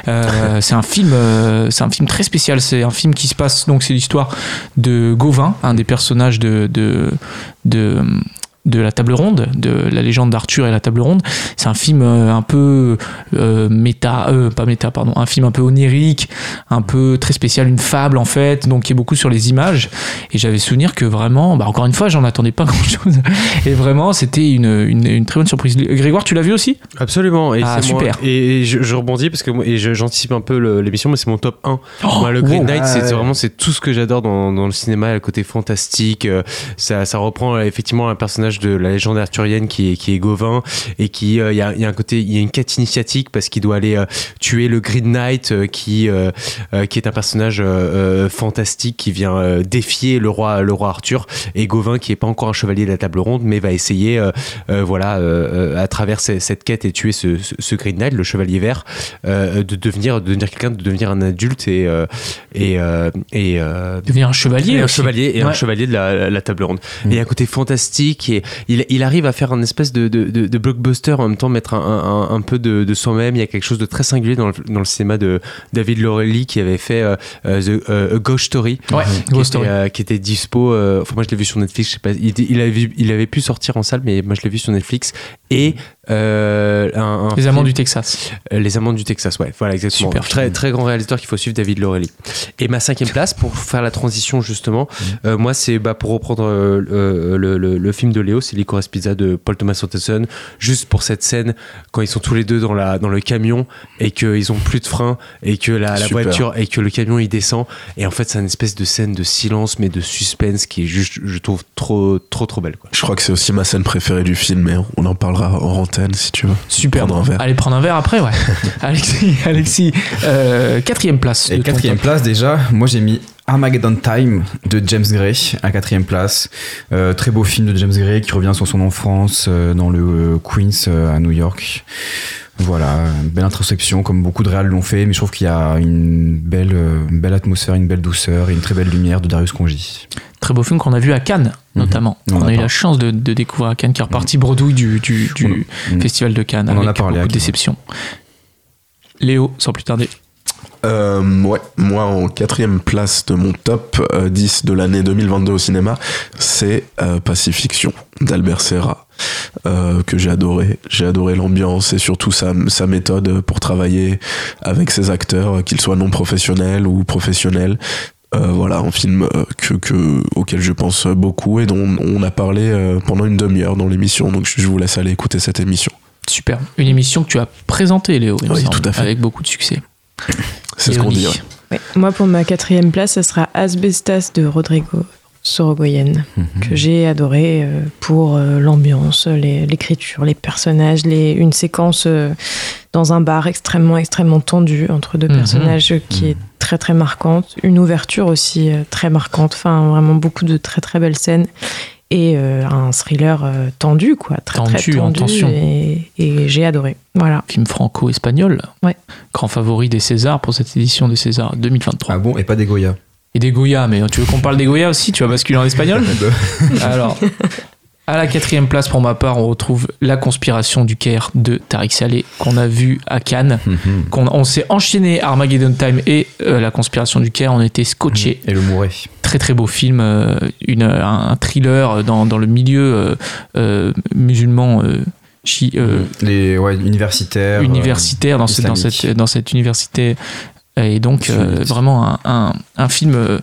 Euh, <laughs> c'est un film, euh, c'est un film très spécial. C'est un film qui se passe donc c'est l'histoire de Gauvin, un des personnages de de de de la table ronde, de la légende d'Arthur et la table ronde. C'est un film euh, un peu euh, méta, euh, pas méta, pardon, un film un peu onirique, un peu très spécial, une fable en fait, donc qui est beaucoup sur les images. Et j'avais souvenir que vraiment, bah, encore une fois, j'en attendais pas <laughs> grand chose. Et vraiment, c'était une, une, une très bonne surprise. Grégoire, tu l'as vu aussi? Absolument. Et Ah, moi- super. et je, je rebondis parce que moi- et je- j'anticipe un peu l'émission, mais c'est mon top 1. Oh, Moi, le Green wow. Knight, Ah, c'est ouais. vraiment c'est tout ce que j'adore dans, dans le cinéma, le côté fantastique. euh, Ça, ça reprend effectivement un personnage personnage de la légende arthurienne qui est, qui est Gauvin et qui euh, il y, a, y a un côté il y a une quête initiatique parce qu'il doit aller euh, tuer le Green Knight euh, qui qui est un personnage fantastique qui vient défier le roi le roi Arthur et Gauvin qui est pas encore un chevalier de la table ronde mais va essayer voilà à travers ce- cette quête et tuer ce, ce, ce Green Knight le chevalier vert de devenir de devenir quelqu'un de devenir un adulte et et et Devenir un chevalier. et un aussi. chevalier et un chevalier de la, la table ronde. Et il y a un côté fantastique et il, il arrive à faire un espèce de, de, de, de blockbuster en même temps mettre un, un, un peu de, soi-même. Il y a quelque chose de très singulier dans le, dans le cinéma de David Lorelli qui avait fait euh, euh, The euh, Ghost Story. Ouais, Qui Ghost était, Story. qui était dispo, enfin moi je l'ai vu sur Netflix, je sais pas, il, avait, il avait pu sortir en salle, mais moi je l'ai vu sur Netflix. Et euh, un, un Les Amants du Texas. Les Amants du Texas, ouais, voilà, exactement. Super très, film. très grand réalisateur qu'il faut suivre, David Lorelli. Et ma cinquième place, pour faire la transition justement, euh, moi c'est bah, pour reprendre euh, le- le film de Léo, c'est Licorice Pizza de Paul Thomas Anderson, juste pour cette scène quand ils sont tous les deux dans, la, dans le camion et qu'ils ont plus de frein et que la, voiture et que le camion il descend et en fait c'est une espèce de scène de silence mais de suspense qui est juste, je trouve trop trop trop belle. Quoi. Je crois que c'est aussi ma scène préférée du film, mais on en parlera en antenne si tu veux. Super. Prendre un verre. Allez prendre un verre après, ouais. <laughs> Alexis, Alexis euh, quatrième place. Et quatrième place déjà, moi j'ai mis Armageddon Time de James Gray à quatrième place. Euh, très beau film de James Gray qui revient sur son enfance euh, dans le euh, Queens à New York. Voilà, une belle introspection comme beaucoup de réals l'ont fait, mais je trouve qu'il y a une belle, une belle atmosphère, une belle douceur et une très belle lumière de Darius Conji. Très beau film qu'on a vu à Cannes, Mhm. notamment. On a eu la chance de, de découvrir à Cannes, qui est reparti bredouille du, du, du Mhm. Festival de Cannes. On en a avec parlé beaucoup de déception. Léo, sans plus tarder. Euh, ouais, moi en quatrième place de mon top euh, 10 de l'année 2022 au cinéma, c'est euh, Pacifiction d'Albert Serra. euh, que j'ai adoré. J'ai adoré l'ambiance et surtout sa, sa méthode pour travailler avec ses acteurs, qu'ils soient non professionnels ou professionnels. Euh, voilà, un film euh, que, que, auquel je pense beaucoup et dont on a parlé euh, pendant une demi-heure dans l'émission. Donc je vous laisse aller écouter cette émission. Super. Une émission que tu as présentée, Léo, Oui, tout à fait. avec beaucoup de succès. C'est ce qu'on dit. ouais. Ouais. Moi, pour ma quatrième place, ce sera Asbestas de Rodrigo Sorogoyen, que j'ai adoré euh, pour euh, l'ambiance, l'écriture, les personnages, les, une séquence euh, dans un bar extrêmement, extrêmement tendue entre deux Mhm. personnages euh, qui est très, très marquante. Une ouverture aussi euh, très marquante. Enfin, vraiment beaucoup de très, très belles scènes. Et euh, un thriller euh, tendu, quoi. Très, très Tendu, en tendu. tension. Et, et j'ai adoré. Voilà. Film franco-espagnol. Ouais. Grand favori des Césars pour cette édition des Césars 2023. Ah bon Et pas des Goya Et des Goya, mais tu veux qu'on parle des Goya aussi? Tu vas basculer en espagnol? <laughs> Alors, à la quatrième place pour ma part, on retrouve La conspiration du Caire de Tariq Saleh, qu'on a vu à Cannes. Qu'on, on s'est enchaîné Armageddon Time et euh, La conspiration du Caire, on était scotchés. Et le Mouret. Très très beau film, euh, une, un, thriller dans, dans le milieu euh, musulman. euh, Les ouais, universitaires. universitaire dans, cette, dans cette université. Et donc, euh, vraiment un, un, un film euh,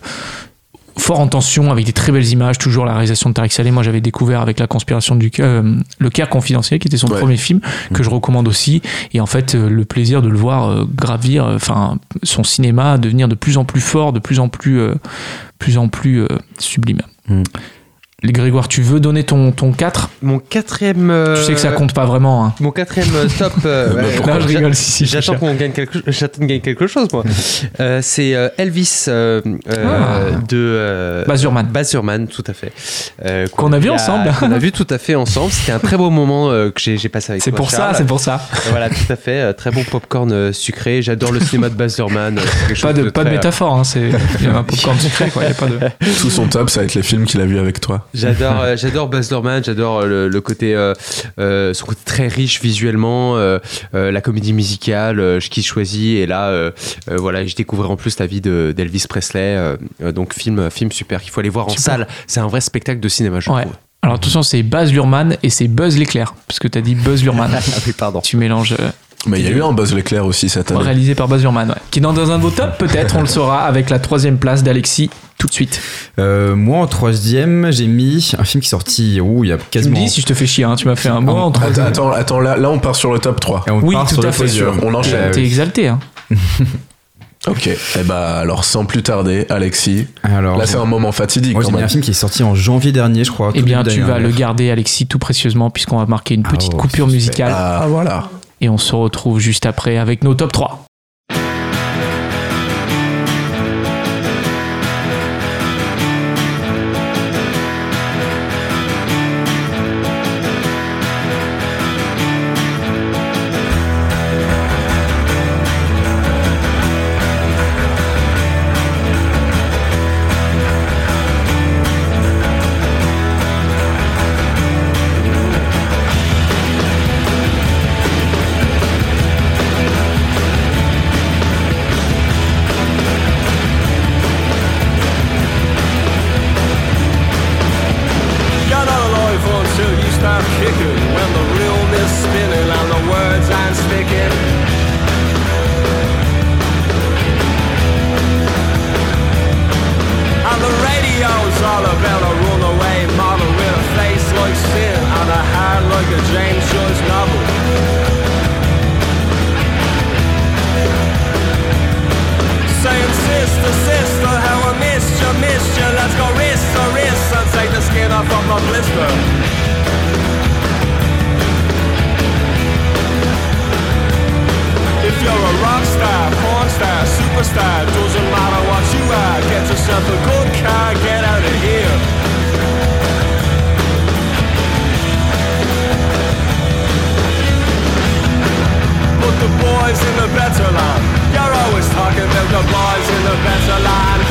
fort en tension, avec des très belles images, toujours la réalisation de Tariq Saleh. Moi, j'avais découvert avec La conspiration du euh, Le Caire confidentiel, qui était son Ouais. premier film, que je recommande aussi. Et en fait, euh, le plaisir de le voir euh, gravir, euh, enfin, son cinéma devenir de plus en plus fort, de plus en plus, euh, plus, en plus euh, sublime. Mm. Les Grégoire, tu veux donner ton, ton 4 Mon quatrième. euh, Tu sais que ça compte pas vraiment. Hein. Mon quatrième euh, top. euh, <laughs> Bah, ouais, pourquoi Non, je rigole, si, si, J'attends qu'on gagne quelque, j'attends de gagner quelque chose, moi. <laughs> Euh, c'est euh, Elvis Ah. de euh, Baz Luhrmann. Baz Luhrmann, tout à fait. Euh, Qu'on a vu ensemble. <laughs> Qu'on a vu tout à fait ensemble. C'était un très beau moment euh, que j'ai passé avec C'est toi, pour ça, c'est pour ça. Voilà, tout à fait. Très bon popcorn sucré. J'adore le cinéma de Baz Luhrmann. c'est quelque Pas chose de, pas de métaphore, hein, c'est il y a un popcorn secret, quoi. Il y a pas de... Tout son top, ça va être les films qu'il a vus avec toi. J'adore, euh, j'adore Baz Luhrmann, j'adore euh, le, le côté, euh, euh, son côté très riche visuellement, la comédie musicale, qui choisit, et là, voilà, je découvrais en plus la vie de- d'Elvis Presley, euh, euh, donc film, film super, qu'il faut aller voir en Super. salle. C'est un vrai spectacle de cinéma, je Ouais. trouve. Alors attention, c'est Baz Luhrmann et c'est Buzz l'éclair, parce que t'as dit Buzz Luhrmann. <laughs> Ah oui, pardon. tu mélanges. Mais il y a eu un Buzz l'éclair aussi cette année. réalisé par Baz Luhrmann, ouais. qui est dans, dans un de vos tops, peut-être, on le saura, avec la troisième place d'Alexis tout de suite. Euh, moi, en troisième, j'ai mis un film qui est sorti où il y a Tu me quasiment. dis si je te fais chier, hein, tu m'as fait un mot en Attends, troisième. attends, attends, là, là on part sur le top 3. Et on Oui, part tout sur à le fait. podium. On enchaîne. T'es exalté, hein. <laughs> Ok, et bah alors sans plus tarder, Alexis. Alors, Là, c'est un moment fatidique moi, j'ai un film qui est sorti en janvier dernier, je crois. Eh bien, tu vas le garder, Alexis, tout précieusement, puisqu'on va marquer une Ah, petite oh, coupure musicale. Ah voilà. Et on se retrouve juste après avec nos top 3. Skin off my blister. If you're a rock star, porn star, superstar Doesn't matter what you are Get yourself a good car, get out of here. But the boys in the better land You're always talking about the boys in the better land.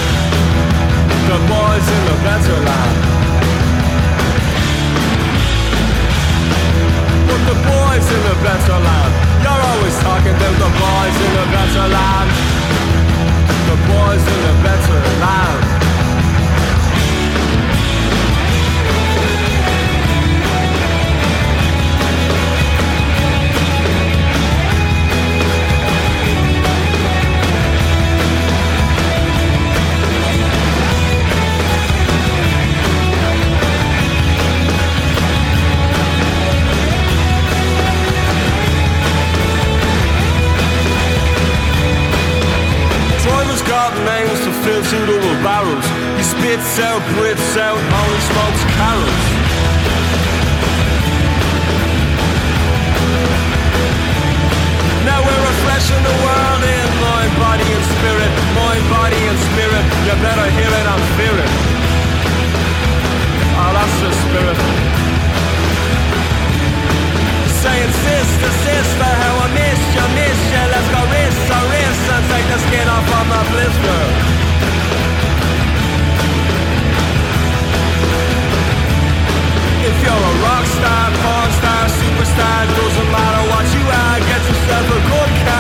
The boys in the better land boys in the better land. You're always talking about the boys in the better land. The boys in the better land double barrels. He spits out, Brits out, only smokes carols. Now we're refreshing the world in mind, body and spirit, mind, body and spirit. You better hear it fear it. Oh, that's the spirit. Saying sister, sister, how I miss you, miss you. Let's go wrist to wrist and take the skin off of my blister. If you're a rock star, porn star, superstar, doesn't matter what you are. Get yourself a good car,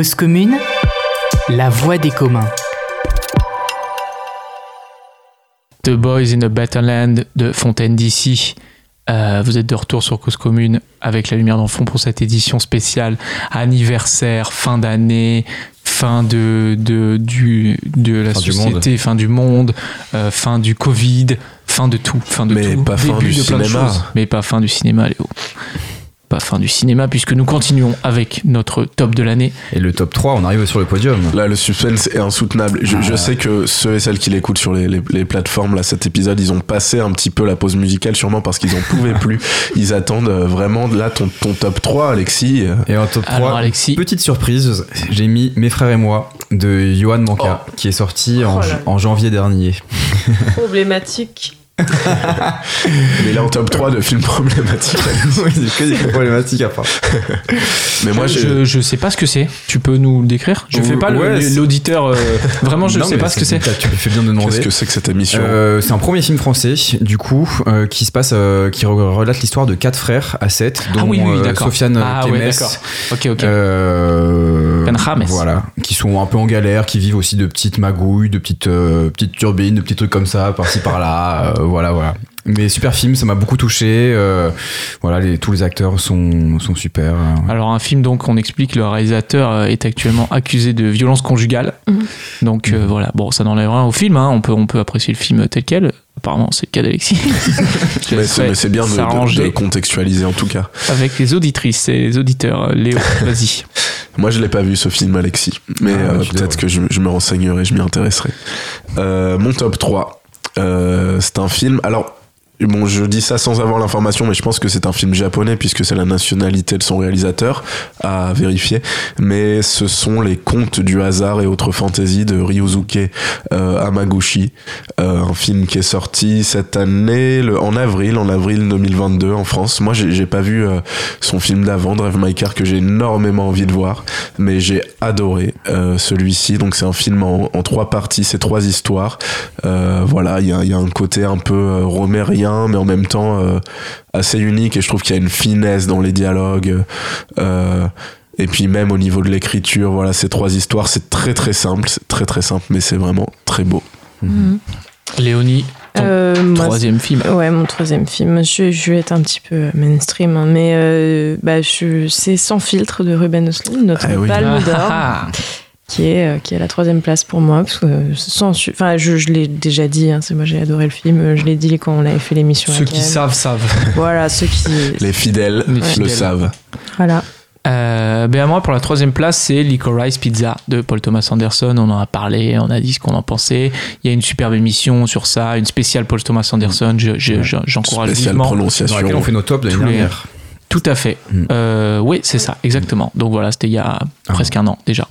Cause commune, la voix des communs. The Boys in a Better Land de Fontaine d'ici. Euh, vous êtes de retour sur Cause Commune avec la lumière dans le fond pour cette édition spéciale anniversaire, fin d'année, fin de, de, du, de la Fin du société, fin du monde, euh, fin du Covid, fin de tout, fin de Mais tout, pas fin du de cinéma. choses. mais pas fin du cinéma, Léo. Pas fin du cinéma, puisque nous continuons avec notre top de l'année. Et le top 3, on arrive sur le podium. Là, le suspense est insoutenable. Je, je sais que ceux et celles qui l'écoutent sur les, les- les plateformes, là, cet épisode, ils ont passé un petit peu la pause musicale, sûrement parce qu'ils en pouvaient plus. <laughs> Ils attendent euh, vraiment, là, ton, ton top 3, Alexis. Et en top 3, Alors, Alexis, petite surprise, j'ai mis Mes frères et moi de Johan Manka, qui est sorti en, Oh en janvier dernier. Problématique. <laughs> Mais là, en top 3 de films problématiques. <laughs> que des problématiques à part. <laughs> Mais moi, je, je sais pas ce que c'est. Tu peux nous le décrire? Je fais pas Ouais, l'auditeur. euh, vraiment, je Non, sais pas ce que c'est. Tu fais bien de demander. Qu'est-ce que c'est que cette émission? Euh, c'est un premier film français, du coup, euh, qui se passe, euh, qui re- relate l'histoire de quatre frères à 7, dont Ah oui, oui, euh. Sofiane Ah ouais, Kemes, d'accord. Ok, ok. euh, Ben voilà, qui sont un peu en galère, qui vivent aussi de petites magouilles, de petites euh, petites turbines, de petits trucs comme ça, par-ci par-là, euh, voilà, voilà. Mais super film, ça m'a beaucoup touché. euh, voilà, les, tous les acteurs sont sont super. euh, Alors un film donc on explique le réalisateur euh, est actuellement accusé de violence conjugale. Mhm. Donc euh, voilà, bon ça n'enlève rien au film, hein. on peut on peut apprécier le film tel quel. Apparemment c'est le cas d'Alexis. <laughs> C'est bien de, de- de contextualiser en tout cas. avec les auditrices et les auditeurs. Léo, <laughs> vas-y. Moi, je l'ai pas vu ce film, Alexis. Mais Ah, euh, peut-être que je, je me renseignerai, je m'y intéresserai. Euh, mon top 3, euh, c'est un film. Alors, bon, je dis ça sans avoir l'information, mais je pense que c'est un film japonais puisque c'est la nationalité de son réalisateur à vérifier. Mais ce sont les contes du hasard et autres fantaisies de Ryuzuke euh, Hamaguchi. Euh, un film qui est sorti cette année, le, en avril, en avril 2022 en France. Moi, j'ai pas vu euh, son film d'avant, Drive My Car, que j'ai énormément envie de voir, mais j'ai adoré euh, celui-ci. Donc c'est un film en, trois parties, c'est trois histoires. Voilà, il y a, y a un côté un peu euh, mais en même temps euh, assez unique, et je trouve qu'il y a une finesse dans les dialogues. Euh, et puis même au niveau de l'écriture, voilà, ces trois histoires, c'est très très simple, c'est très très simple, mais c'est vraiment très beau. Mhm. Léonie, ton Euh, moi, troisième film. Ouais, mon troisième film. Je, je vais être un petit peu mainstream, hein, mais euh, bah, je- c'est Sans filtre de Ruben Östlund, notre oui. palme d'or, <laughs> qui est, euh, qui est à la troisième place pour moi. Parce que euh, sans, enfin, je, je l'ai déjà dit, hein, c'est moi j'ai adoré le film. Je l'ai dit quand on avait fait l'émission. Ceux qui savent savent. <laughs> Voilà, ceux qui. Les fidèles Les le fidèles. savent. Voilà. Euh, ben à moi pour la troisième place c'est Licorice Pizza de Paul Thomas Anderson on en a parlé on a dit ce qu'on en pensait il y a une superbe émission sur ça une spéciale Paul Thomas Anderson je- je- je- j'encourage Spéciale vivement dans prononciation. laquelle on fait nos tops de l'année dernière. tout à fait Mm. Euh, oui c'est ça exactement donc voilà c'était il y a presque un an déjà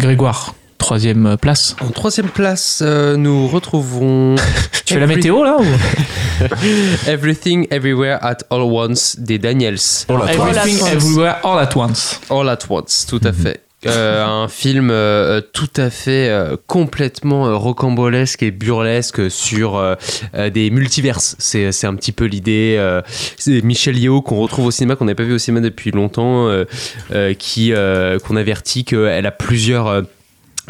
Grégoire troisième place En troisième place, euh, nous retrouvons <laughs> tu fais la météo là ou <laughs> Everything Everywhere at All Once des Daniels. Everything All at once. Everywhere All at Once All at Once, tout à fait. Euh, un film euh, tout à fait euh, complètement euh, rocambolesque et burlesque sur euh, euh, des multiverses. C'est, un petit peu l'idée. euh, c'est Michel Yeo qu'on retrouve au cinéma, qu'on n'avait pas vu au cinéma depuis longtemps, euh, euh, qui, euh, qu'on avertit qu'elle a plusieurs.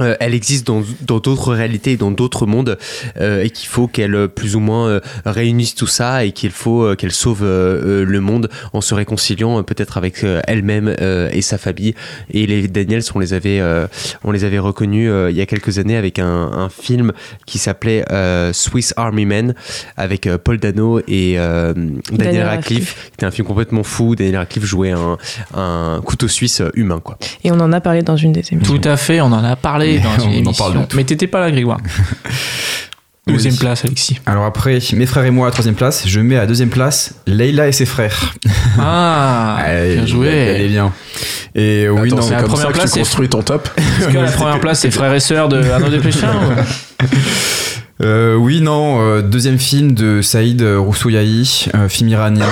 Euh, elle existe dans dans d'autres réalités, dans d'autres mondes, euh, et qu'il faut qu'elle euh, plus ou moins euh, réunisse tout ça et qu'il faut euh, qu'elle sauve le monde en se réconciliant euh, peut-être avec euh, elle-même euh, et sa famille. Et les Daniels, on les avait, euh, on les avait reconnus euh, il y a quelques années avec un, un film qui s'appelait euh, Swiss Army Men avec euh, Paul Dano et euh, Daniel, Daniel Radcliffe. C'était un film complètement fou. Daniel Radcliffe jouait un, un couteau suisse humain, quoi. Et on en a parlé dans une des émissions. tout à fait on en a parlé dans On une en parle mais t'étais pas là Grégoire <laughs> deuxième Oui. place Alexis Alors après, mes frères et moi à troisième place, je mets à deuxième place Leila et ses frères. ah <laughs> Elle- bien joué Elle est bien. Et oui, Attends, non, c'est la comme première ça que place, tu c'est- construis ton top Est-ce que la première place c'est frères et sœurs de Arnaud Desplechin ou- <laughs> Euh, oui, non, euh, deuxième film de Saïd Roussoyahi, euh, film iranien.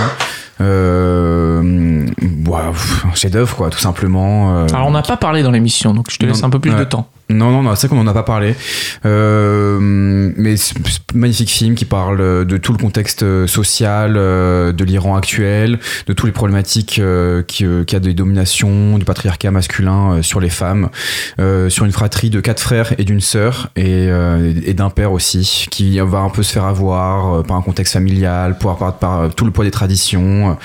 Euh, ouah, pff, un chef-d'œuvre, quoi, tout simplement. euh. Alors on n'a pas parlé dans l'émission, donc je te Non, laisse un peu plus ouais. de temps. Non, non, non, c'est vrai qu'on en a pas parlé. Euh, mais c'est c'est un magnifique film qui parle de tout le contexte euh, social euh, de l'Iran actuel, de toutes les problématiques euh, qui, euh, qu'il y a des dominations, du patriarcat masculin euh, sur les femmes, euh, sur une fratrie de quatre frères et d'une sœur, et, euh, et d'un père aussi, qui va un peu se faire avoir euh, par un contexte familial, par, par, par tout le poids des traditions.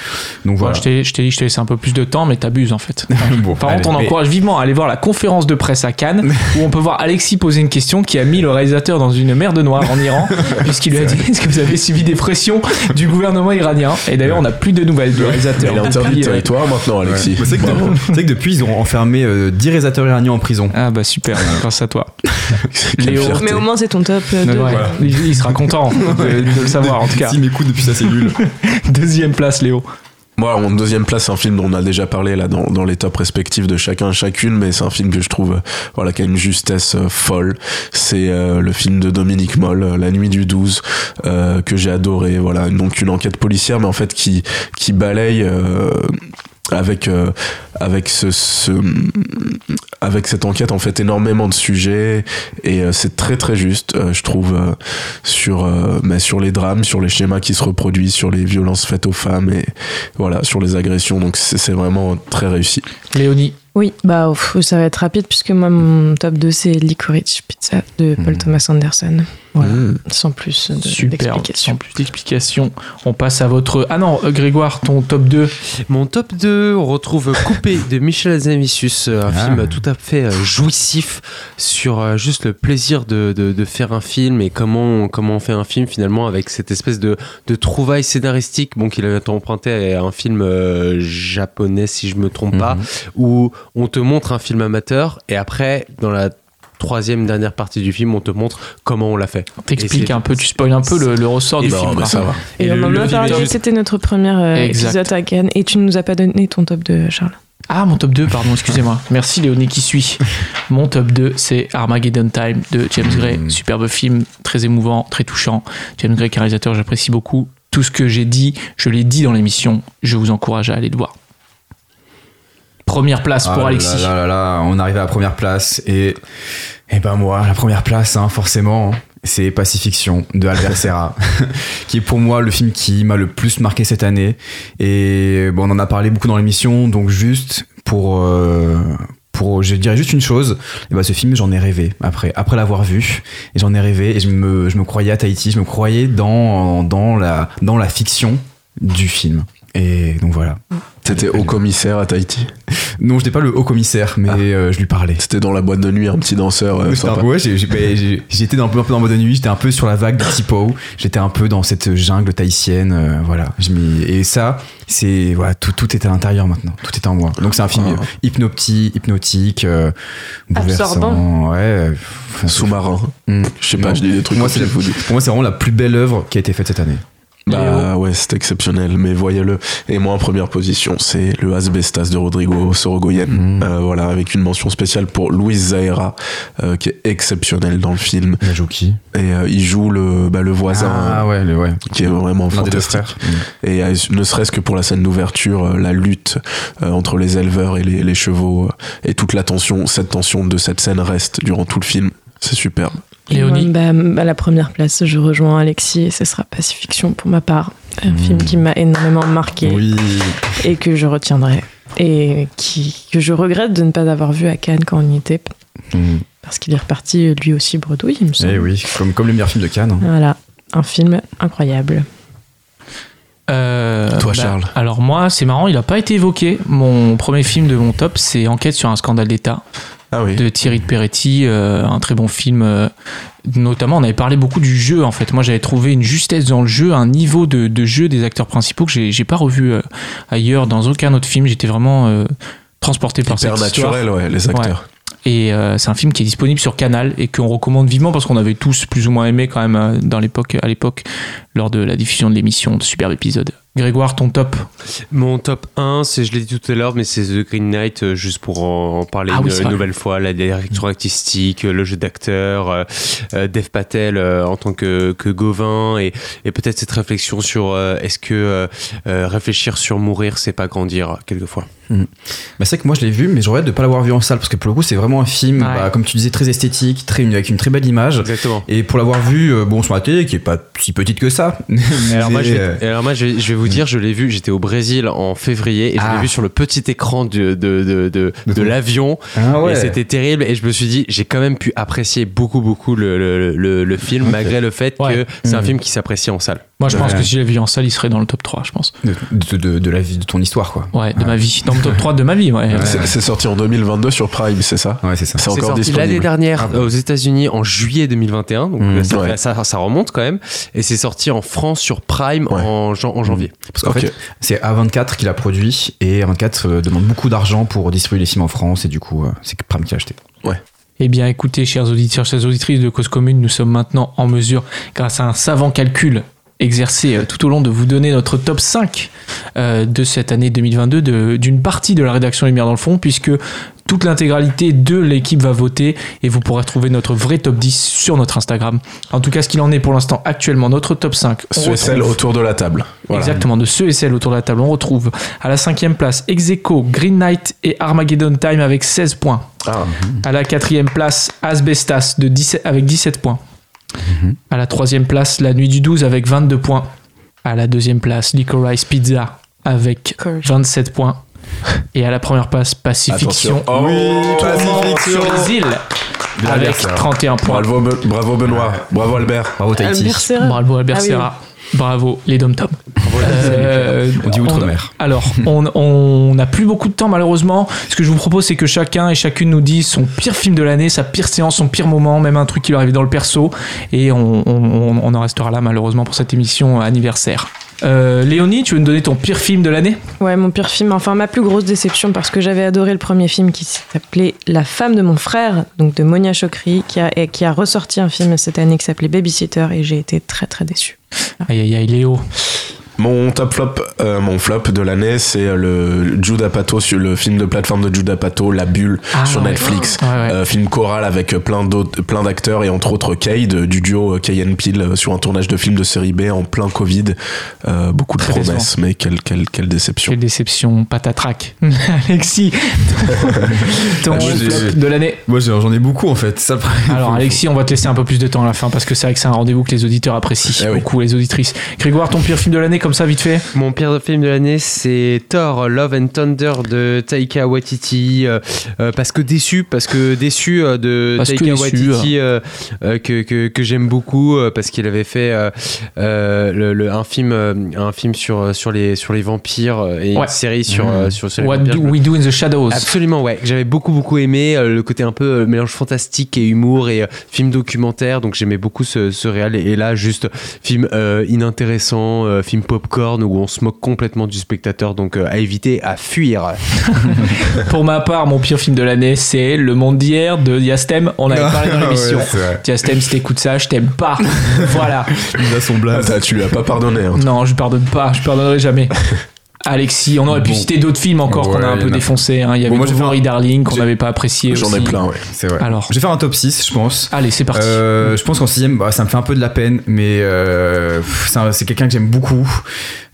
Donc Voilà. voilà. je t'ai je t'ai dit je te laissais un peu plus de temps, mais t'abuses en fait. <laughs> Bon, Par contre, on encourage vivement à aller voir la conférence de presse à Cannes <laughs> où on peut voir Alexis poser une question qui a mis le réalisateur dans une mer de noire en Iran, <laughs> puisqu'il lui a dit Est-ce que vous avez suivi des pressions du gouvernement iranien Et d'ailleurs, on n'a plus de nouvelles du réalisateur. Il est interdit de euh, territoire maintenant, Alexis. C'est que, Bravo. tu sais que depuis, ils ont enfermé euh, 10 réalisateurs iraniens en prison. Ah bah super, <laughs> grâce à toi. Léo. Mais au moins, c'est ton top euh, 2. Ouais, il, il sera content de, de le savoir en tout cas. S'ils m'écoutent depuis sa cellule. <laughs> Deuxième place, Léo. Moi, en deuxième place, c'est un film dont on a déjà parlé là dans, dans les tops respectifs de chacun chacune, mais c'est un film que je trouve euh, voilà qui a une justesse euh, folle. C'est euh, le film de Dominique Moll, La Nuit du 12, euh, que j'ai adoré. Voilà, donc une enquête policière, mais en fait qui qui balaye. Avec euh, avec ce, ce avec cette enquête en fait énormément de sujets et euh, c'est très très juste euh, je trouve euh, sur euh, mais sur les drames sur les schémas qui se reproduisent sur les violences faites aux femmes et voilà sur les agressions donc c'est vraiment très réussi Léonie. Oui, bah ça va être rapide puisque moi mon top 2 c'est Licorice Pizza de Paul Mhm. Thomas Anderson. Voilà, Mmh. sans plus de- Super. Sans d'explications. plus d'explications. On passe à votre. Ah non, euh, Grégoire, ton top 2. Mon top 2, on retrouve Coupé <laughs> de Michel Azanavicius, un Ah. film tout à fait euh, jouissif sur euh, juste le plaisir de, de- de faire un film et comment, on- comment on fait un film finalement avec cette espèce de, de trouvaille scénaristique bon, qu'il avait emprunté à un film euh, japonais si je me trompe pas, Mhm. où on te montre un film amateur et après dans la troisième dernière partie du film on te montre comment on l'a fait. T'expliques un peu, tu spoil un peu le, le ressort Et du bah, film. ça va Et, Et on le- en le a parlé, film- c'était notre premier euh, épisode à Cannes et tu ne nous as pas donné ton top 2, Charles? Ah, mon top 2, pardon, excusez-moi. Merci Léonie qui suit. Mon top 2, c'est Armageddon Time de James Gray. Mm. Superbe film, très émouvant, très touchant. James Gray, qui est un réalisateur, j'apprécie beaucoup. Tout ce que j'ai dit, je l'ai dit dans l'émission. Je vous encourage à aller le voir. Première place Ah pour là Alexis. Là, là, là, on arrive à la première place et, et ben moi, la première place, hein, forcément, c'est Pacifiction de Albert Serra, <laughs> qui est pour moi le film qui m'a le plus marqué cette année. Et bon, on en a parlé beaucoup dans l'émission, donc juste pour, euh, pour, je dirais juste une chose, et ben ce film, j'en ai rêvé après, après l'avoir vu, et j'en ai rêvé et je me, je me croyais à Tahiti, je me croyais dans, dans la, dans la fiction du film. Et donc voilà. C'était haut commissaire à Tahiti Non, je n'étais pas le haut commissaire, mais euh, je lui parlais. c'était dans la boîte de nuit un petit danseur euh, J'étais un- sympa. ouais, ben, j'étais un peu, un peu dans le mode de nuit, j'étais un peu sur la vague de Tipo, j'étais un peu dans cette jungle tahitienne, euh, voilà. Et ça, c'est voilà, tout, tout est à l'intérieur maintenant, tout est en moi. Donc c'est un film Ah. hypnotique, hypnotique, euh, bouleversant, Absorbant. ouais. euh, enfin, sous-marin Mm. je sais pas Non. je dis des trucs moi, pour moi, c'est vraiment la plus belle œuvre qui a été faite cette année. Bah ouais, c'est exceptionnel, mais voyez-le. Et moi en première position, c'est le Asbestas de Rodrigo Sorogoyen. Mm. Euh, voilà, avec une mention spéciale pour Luis Zahera, euh, qui est exceptionnel dans le film. Il a joué qui? Et euh, il joue le, bah, le voisin, Ah ouais, le, ouais. qui est vraiment fantastique. Et euh, ne serait-ce que pour la scène d'ouverture, euh, la lutte euh, entre les éleveurs et les, les chevaux, euh, et toute la tension, cette tension de cette scène reste durant tout le film. C'est superbe. Et Léonie. moi, bah, à la première place, je rejoins Alexis et ce sera Pacifiction pour ma part. Un Mm. film qui m'a énormément marqué Oui. et que je retiendrai. Et qui, que je regrette de ne pas avoir vu à Cannes quand on y était. Mm. Parce qu'il est reparti lui aussi bredouille, il me semble. Eh oui, comme, comme le meilleur film de Cannes. hein. Voilà, un film incroyable. Euh, Toi, Charles. Alors moi, c'est marrant, il n'a pas été évoqué. Mon premier film de mon top, c'est Enquête sur un scandale d'État. Ah oui. de Thierry de Peretti, euh, un très bon film. euh, notamment, on avait parlé beaucoup du jeu en fait. Moi, j'avais trouvé une justesse dans le jeu, un niveau de, de jeu des acteurs principaux que j'ai pas revu euh, ailleurs dans aucun autre film. J'étais vraiment transporté par Hyper cette histoire. naturel, ouais, les acteurs. Et euh, c'est un film qui est disponible sur Canal et qu'on recommande vivement parce qu'on avait tous plus ou moins aimé quand même dans l'époque, à l'époque, lors de la diffusion de l'émission. De superbe épisode. Grégoire, ton top. Mon top 1, c'est, je l'ai dit tout à l'heure, mais c'est The Green Knight, euh, juste pour en, parler Ah une, nouvelle fois, la direction artistique, euh, le jeu d'acteur, euh, Dev Patel euh, en tant que, que Gauvin, et, et peut-être cette réflexion sur euh, est-ce que réfléchir sur mourir, c'est pas grandir, quelquefois. Bah, c'est que moi je l'ai vu, mais je regrette de pas l'avoir vu en salle parce que pour le coup c'est vraiment un film, Ouais. bah, comme tu disais, très esthétique, très, avec une très belle image. Exactement. Et pour l'avoir vu, euh, bon, sur la télé, qui est pas si petite que ça. <laughs> Alors moi, mais, je vais, alors moi, je vais, je vais vous dire, je l'ai vu, j'étais au Brésil en février et je Ah. l'ai vu sur le petit écran de, de, de, de, De de ton- l'avion. ah ouais. Et c'était terrible et je me suis dit, j'ai quand même pu apprécier beaucoup, beaucoup le, le, le, le film malgré le fait Ouais. que c'est un Mhm. film qui s'apprécie en salle. Moi, je pense que si je l'avais vu en salle, il serait dans le top 3, je pense. de, de, de- de la vie de ton histoire, quoi. Ouais, de ma vie. Dans le top 3 de ma vie, ouais. C'est sorti en 2022 sur Prime, c'est ça Ouais, c'est ça. C'est C'est encore sorti l'année dernière euh, aux États-Unis en juillet 2021, donc Mmh. euh, ça, Ouais. fait- ça, ça remonte quand même. Et c'est sorti en France sur Prime Ouais. en, jan- en janvier. Parce qu'en fait, c'est A24 qui l'a produit et A24 euh, demande beaucoup d'argent pour distribuer les films en France et du coup, euh, c'est Prime qui l'a acheté. Eh bien, écoutez, chers auditeurs, chères auditrices de Cause Commune, nous sommes maintenant en mesure, grâce à un savant calcul exercé euh, tout au long, de vous donner notre top 5 euh, de cette année 2022 de- d'une partie de la rédaction Lumière dans le fond, puisque toute l'intégralité de l'équipe va voter et vous pourrez trouver notre vrai top 10 sur notre Instagram. En tout cas, ce qu'il en est pour l'instant actuellement, notre top 5. on Ceux et celles autour de la table. Voilà. Exactement, de ceux et celles autour de la table. On retrouve à la cinquième place Execo, Green Knight et Armageddon Time avec 16 points. Ah, À la quatrième place, Asbestas de 17, avec 17 points. À la troisième place, La Nuit du 12 avec 22 points. À la deuxième place, Licorice Pizza avec Licorice. 27 points. Et à la première place, Pacifiction. Oh oui, Pacifiction. sur les îles avec anniversaire. 31 points. Bravo, Be- bravo Benoît, bravo Albert. Bravo Tahiti. Albert Serra. Bravo Albert Ah oui. Bravo les Dom Tom. Euh, On dit outre-mer. alors, on on n'a plus beaucoup de temps malheureusement. Ce que je vous propose, c'est que chacun et chacune nous dise son pire film de l'année, sa pire séance, son pire moment, même un truc qui lui arrive dans le perso. Et on, on- on en restera là malheureusement pour cette émission anniversaire. Euh, Léonie, tu veux nous donner ton pire film de l'année? Ouais, mon pire film, enfin ma plus grosse déception parce que j'avais adoré le premier film qui s'appelait La femme de mon frère, donc de Monia Chokri, qui a, qui a ressorti un film cette année qui s'appelait Babysitter et j'ai été très très déçue. Aïe aïe aïe, Léo. Mon top flop, euh, mon flop de l'année, c'est le Jude Apatow sur le film de plateforme de Jude Apatow, La Bulle, Ah, sur ouais. Netflix. Ouais, ouais. Euh, film choral avec plein d'autres, plein d'acteurs et entre autres Cade du duo Kay and Peele euh, sur un tournage de film de série B en plein Covid. Euh, beaucoup de Très promesses, mais quelle, quelle, quelle déception. Quelle déception, patatrac. <laughs> Alexis, <laughs> ton Ah, flop de l'année. Moi j'en ai beaucoup en fait. Ça, Alors Alexis, on va te laisser un peu plus de temps à la fin parce que c'est vrai que c'est un rendez-vous que les auditeurs apprécient Eh oui. beaucoup, les auditrices. Grégoire, ton pire film de l'année, comme ça, vite fait Mon pire film de l'année, c'est Thor Love and Thunder de Taika Waititi. euh, euh, parce que déçu, parce que déçu euh, de Parce que Taika déçu, Waititi, euh, euh, que, que, que j'aime beaucoup, parce qu'il avait fait euh, le- le- un, film, un film sur, sur, les, sur les vampires et Ouais. une série sur, Mmh. sur, sur les What vampires. do Je me- we do in the shadows Absolument, ouais. que J'avais beaucoup, beaucoup aimé le côté un peu mélange fantastique et humour et film documentaire. Donc j'aimais beaucoup ce, ce réal. Et, et là, juste film inintéressant, film popcorn où on se moque complètement du spectateur. Donc euh, à éviter, à fuir. <laughs> <laughs> Pour ma part, mon pire film de l'année, c'est Le Monde d'hier de Yastem. On avait <laughs> parlé dans l'émission. Ouais. Yastem, si t'écoutes ça, je t'aime pas. voilà. Il a son Ah, tu lui as pas pardonné. Hein. Non, je pardonne pas, je pardonnerai jamais. Alexis, on aurait pu citer d'autres films encore qu'on a un peu défoncé. hein. Il y avait Bon, Henry un- Darling qu'on n'avait pas apprécié J'en ai plein, ouais. C'est vrai. Alors. Je vais faire un top 6, je pense. Allez, c'est parti. Euh, je pense qu'en sixième, bah, ça me fait un peu de la peine, mais euh, c'est un- c'est quelqu'un que j'aime beaucoup.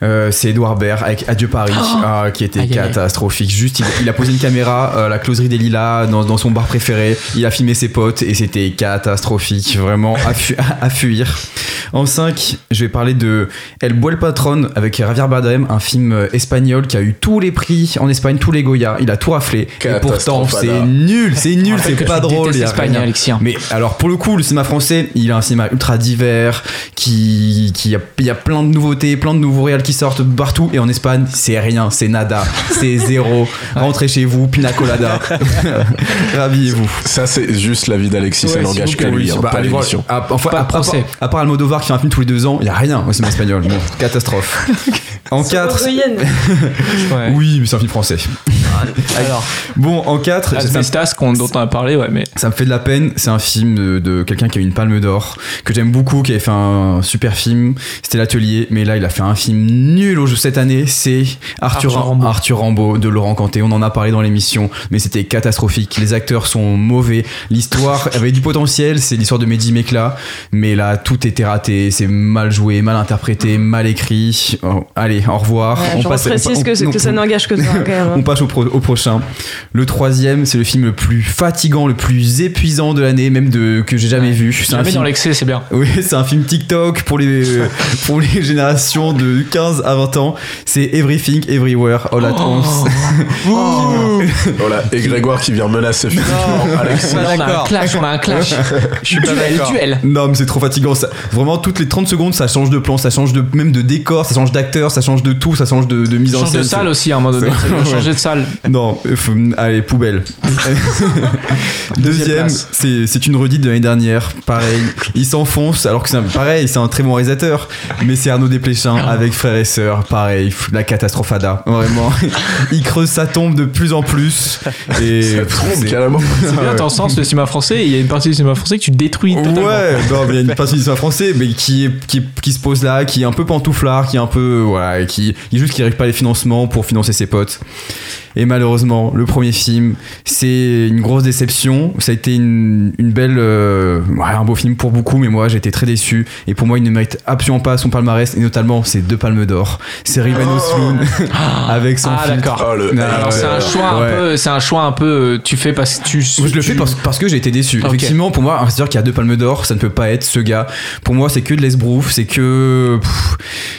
Euh, c'est Edouard Baird avec Adieu Paris, ah, qui était Aïe, aïe, aïe. catastrophique. Juste, il, il a posé une caméra, euh, la closerie des Lilas, dans, dans son bar préféré. Il a filmé ses potes et c'était catastrophique. Vraiment à, fu- à fuir. En 5, je vais parler de El Buel Patron avec Javier Bardem, un film espagnol qui a eu tous les prix en Espagne, tous les Goya. Il a tout raflé. Et pourtant, c'est nul, c'est nul, que c'est pas drôle. Mais alors pour le coup, le cinéma français, il a un cinéma ultra divers, qui, qui a, il y a plein de nouveautés, plein de nouveaux réals qui sortent partout. Et en Espagne, c'est rien, c'est nada, c'est <laughs> zéro. Rentrez chez vous, pina colada, <laughs> rhabillez-vous. Ça, c'est juste la vie d'Alexis, ça n'engage vous plaît, lui, hein, Bah, pas l'émission. À, enfin, Pas de à, part- procès. à part Almodovar qui fait un film tous les deux ans, il y a rien au cinéma espagnol. Bon, <laughs> catastrophe. En 4 <laughs> Ouais. oui, mais c'est un film français. Alors, Bon, en 4 Asbestas, qu'on- dont on a parlé, ouais, mais Ça me fait de la peine. C'est un film de, de quelqu'un qui a eu une palme d'or, que j'aime beaucoup, qui avait fait un super film. C'était l'atelier, mais là, il a fait un film nul au jeu cette année. C'est Arthur, Arthur. Arthur Rambaud de Laurent Canté. On en a parlé dans l'émission, mais c'était catastrophique. Les acteurs sont mauvais. L'histoire <laughs> avait du potentiel. C'est l'histoire de Mehdi Mekla, mais là, tout était raté. C'est mal joué, mal interprété, mal écrit. Oh, allez, au revoir. Ouais, on je passe, précise on- que, on- que ça n'engage que toi quand même. on passe au, pro- au prochain. Le troisième, c'est le film le plus fatigant, le plus épuisant de l'année, même de que j'ai jamais vu. C'est un Jamais dans film l'excès, c'est bien. oui, <laughs> c'est un film TikTok pour les, <laughs> pour les générations de 15 à 20 ans. C'est Everything Everywhere All at Once. <laughs> Voilà, et Grégoire qui vient menacer Philippe. Alex. On a un clash, on a un clash. Je suis duel, duel. Non, mais c'est trop fatigant. Ça, vraiment, toutes les 30 secondes, ça change de plan, ça change de, même de décor, ça change d'acteur, ça change de tout, ça change de, de mise en Change scène. de salle aussi à un moment donné. Ça changer de salle. <laughs> Non, euh, allez, poubelle. <laughs> Deuxième, c'est c'est une redite de l'année dernière. Pareil, il s'enfonce, alors que c'est un- pareil, c'est un très bon réalisateur. Mais c'est Arnaud Desplechin avec frère et sœur. Pareil, la catastrophe-ada. Vraiment, <laughs> il creuse sa tombe de plus en plus. Et Ça pff, trompe c'est- carrément. C'est bien, t'en sens le cinéma français. Il y a une partie du cinéma français que tu détruis totalement. Ouais, non, mais il y a une partie du cinéma français, mais qui, est, qui, qui se pose là, qui est un peu pantouflard, qui est un peu. Voilà, qui, qui juste qui n'arrive pas les financements pour financer ses potes. Et malheureusement, le premier film, c'est une grosse déception. Ça a été une, une belle. euh, ouais, un beau film pour beaucoup, mais moi, j'ai été très déçu. Et pour moi, il ne mérite absolument pas son palmarès, et notamment ses deux palmes d'or. C'est Riven Osloon avec son Ah, d'accord. Oh, le- c'est un choix Ouais. un peu, c'est un choix un peu. euh, Tu fais parce que tu. Moi, je le fais parce, parce que j'ai été déçu. Effectivement, pour moi, un réalisateur qui a deux palmes d'or, ça ne peut pas être ce gars. Pour moi, c'est que de l'esbrouf, c'est que.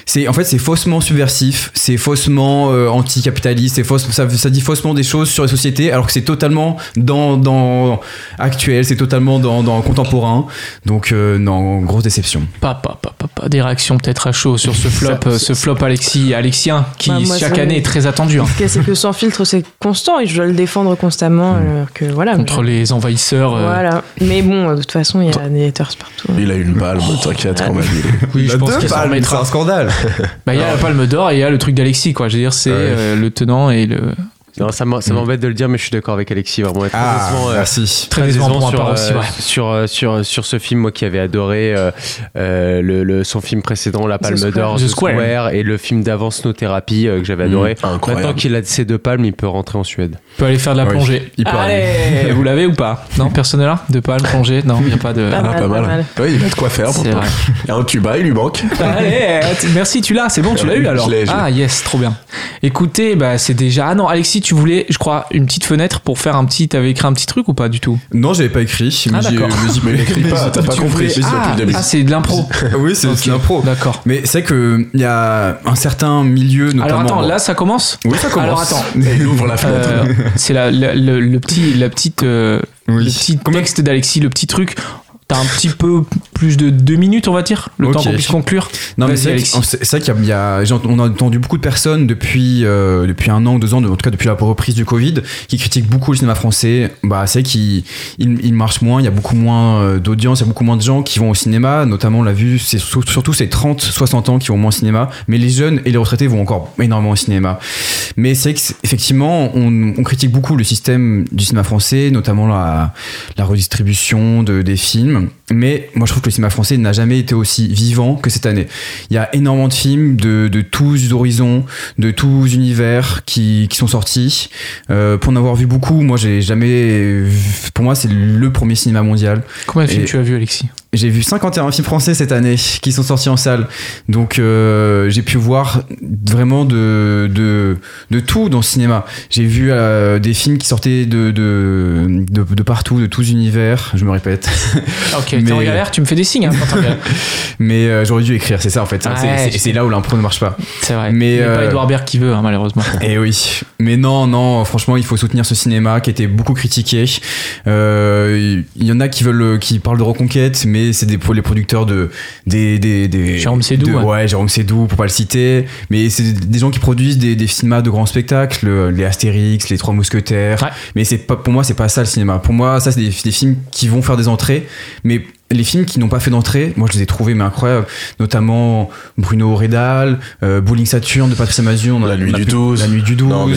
c'est En fait, c'est faussement subversif, c'est faussement euh, anticapitaliste, c'est fausse, ça, ça dit faussement des choses sur les sociétés, alors que c'est totalement dans, dans actuel, c'est totalement dans, dans contemporain. Donc, euh, non, grosse déception. Pas, pas, pas, pas, pas. Des réactions peut-être à chaud sur ce flop, euh, ce flop Alexis, Alexien, qui Bah, moi, chaque année est très attendu hein, c'est que sans filtre, c'est constant et je dois le défendre constamment. Alors que voilà. contre mais- les envahisseurs. euh, Voilà. Mais bon, de toute façon, il y a des haters partout. Il a une palme, t'inquiète quand même. <laughs> Oui, je La pense qu'il s'en remettra. un scandale. Bah, il y a la palme d'or et il y a le truc d'Alexis, quoi. Je veux dire, c'est Ouais. euh, le tenant et le. Non, ça ça m'embête de le dire, mais je suis d'accord avec Alexis. Vraiment, très Ah, décevant, euh, merci. Très décevant pour ma sur, aussi, euh, ouais. sur, euh, sur, sur ce film, moi qui avais adoré euh, euh, le, le- son film précédent, La Palme Square. d'Or, The The, Square. Square. et le film d'avant, Snow-Thérapie, euh, que j'avais adoré. Mmh. Maintenant qu'il a ces deux palmes, il peut rentrer en Suède. peut aller faire de la Oui, plongée. il peut Allez, <laughs> vous l'avez ou pas? Non, personne n'est là? De pas le plonger Non, il n'y a pas de. Pas Ah, mal, pas pas mal. mal. Ouais, il a de quoi faire pourtant. vrai. Il y a un tuba, il lui manque. Allez, <laughs> merci, tu l'as, c'est bon, tu l'as eu alors. Ah yes, trop bien. Écoutez, bah c'est déjà. Ah non, Alexis, tu voulais, je crois, une petite fenêtre pour faire un petit. T'avais écrit un petit truc ou pas du tout Non, j'avais pas écrit. Ah, <laughs> mais j'y- d'accord. mais écrit pas, t'as pas compris. voulais- Ah, ah, c'est de l'impro. <laughs> Oui, c'est Ok, c'est l'impro. D'accord. Mais c'est que il y a un certain milieu, notamment. Alors attends, là ça commence oui, ça commence. Alors attends, Et <laughs> il ouvre la fenêtre. Euh, c'est la, la- le, le petit, la petite, euh, Oui. le petit texte d'Alexis, le petit truc. T'as un petit peu plus de deux minutes, on va dire, le Ok. temps qu'on puisse conclure. Non, mais c'est vrai qu'il y a, y on a entendu beaucoup de personnes depuis, euh, depuis un an, deux ans, en tout cas depuis la reprise du Covid, qui critiquent beaucoup le cinéma français. Bah, c'est vrai qu'il il, il marche moins, il y a beaucoup moins euh, d'audience, il y a beaucoup moins de gens qui vont au cinéma. Notamment, on l'a vu, c'est sur- surtout ces 30, 60 ans qui vont moins au cinéma. Mais les jeunes et les retraités vont encore énormément au cinéma. Mais c'est vrai que, c'est- effectivement, on, on critique beaucoup le système du cinéma français, notamment la, la redistribution de, des films. Mais moi, je trouve que le cinéma français n'a jamais été aussi vivant que cette année. Il y a énormément de films de, de tous horizons, de tous univers qui, qui sont sortis. Euh, pour en avoir vu beaucoup, moi, j'ai jamais. vu- Pour moi, c'est le premier cinéma mondial. Combien de films tu as vu, Alexis? J'ai vu 51 films français cette année qui sont sortis en salle. Donc euh, j'ai pu voir vraiment de, de, de tout dans le cinéma. J'ai vu euh, des films qui sortaient de, de, de, de partout, de tous univers. Je me répète. Ah, Ok, Mais- t'es en galère, tu me fais des signes. hein. <laughs> Mais euh, j'aurais dû écrire, c'est ça en fait. C'est- Ouais, là où l'impro ne marche pas. C'est vrai. Mais, pas Edouard Baird qui veut, hein, malheureusement. <laughs> Et oui, mais non, non, franchement, il faut soutenir ce cinéma qui était beaucoup critiqué. Il y en a qui veulent, qui parlent de reconquête, mais c'est des pour les producteurs de des des, des Jérôme Sédou, de- ouais. ouais. Jérôme Sédou pour pas le citer, mais c'est des gens qui produisent des, des cinémas de grands spectacles, le- les Astérix, les Trois Mousquetaires. Ouais. Mais c'est pas pour moi, c'est pas ça le cinéma. Pour moi, ça c'est des, des films qui vont faire des entrées, mais les films qui n'ont pas fait d'entrée, moi je les ai trouvés mais incroyables, notamment Bruno Redal, euh, Bowling Saturn de Patrice Amazur, on en a- La Nuit du pu- 12. La nuit du 12. Non, mais-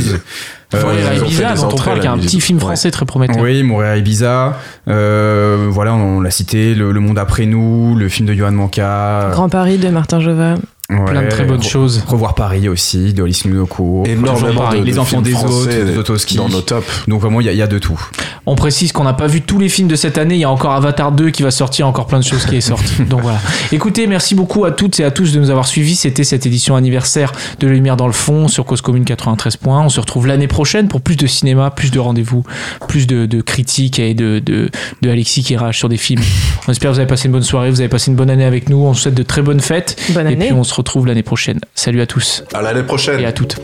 Euh, Montréal Ibiza, dont on parle, qui est un petit film Ouais. français très prometteur. Oui, Montréal Ibiza. Euh, voilà, on l'a cité, le, Le Monde après nous, le film de Johan Manca. Grand Paris de Martin Jova. Plein de très bonnes re- choses. Revoir Paris aussi, de Alice Munoko. Énormément de, Les de enfants des français autres, Zlotowski. dans nos tops. Donc vraiment, il y, a- il y a de tout. On précise qu'on n'a pas vu tous les films de cette année. Il y a encore Avatar 2 qui va sortir, encore plein de choses qui est sorti. <laughs> Donc voilà. Écoutez, merci beaucoup à toutes et à tous de nous avoir suivis. C'était cette édition anniversaire de Lumière dans le fond sur Cause Commune 93 points. On se retrouve l'année prochaine pour plus de cinéma, plus de rendez-vous, plus de, de critiques et de, de, de Alexis qui rage sur des films. On espère que vous avez passé une bonne soirée, vous avez passé une bonne année avec nous. On vous souhaite de très bonnes fêtes. Bonne et année. puis on se retrouve l'année prochaine. Salut à tous À l'année prochaine. et à toutes.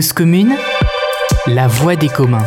Commune, la voix des communs.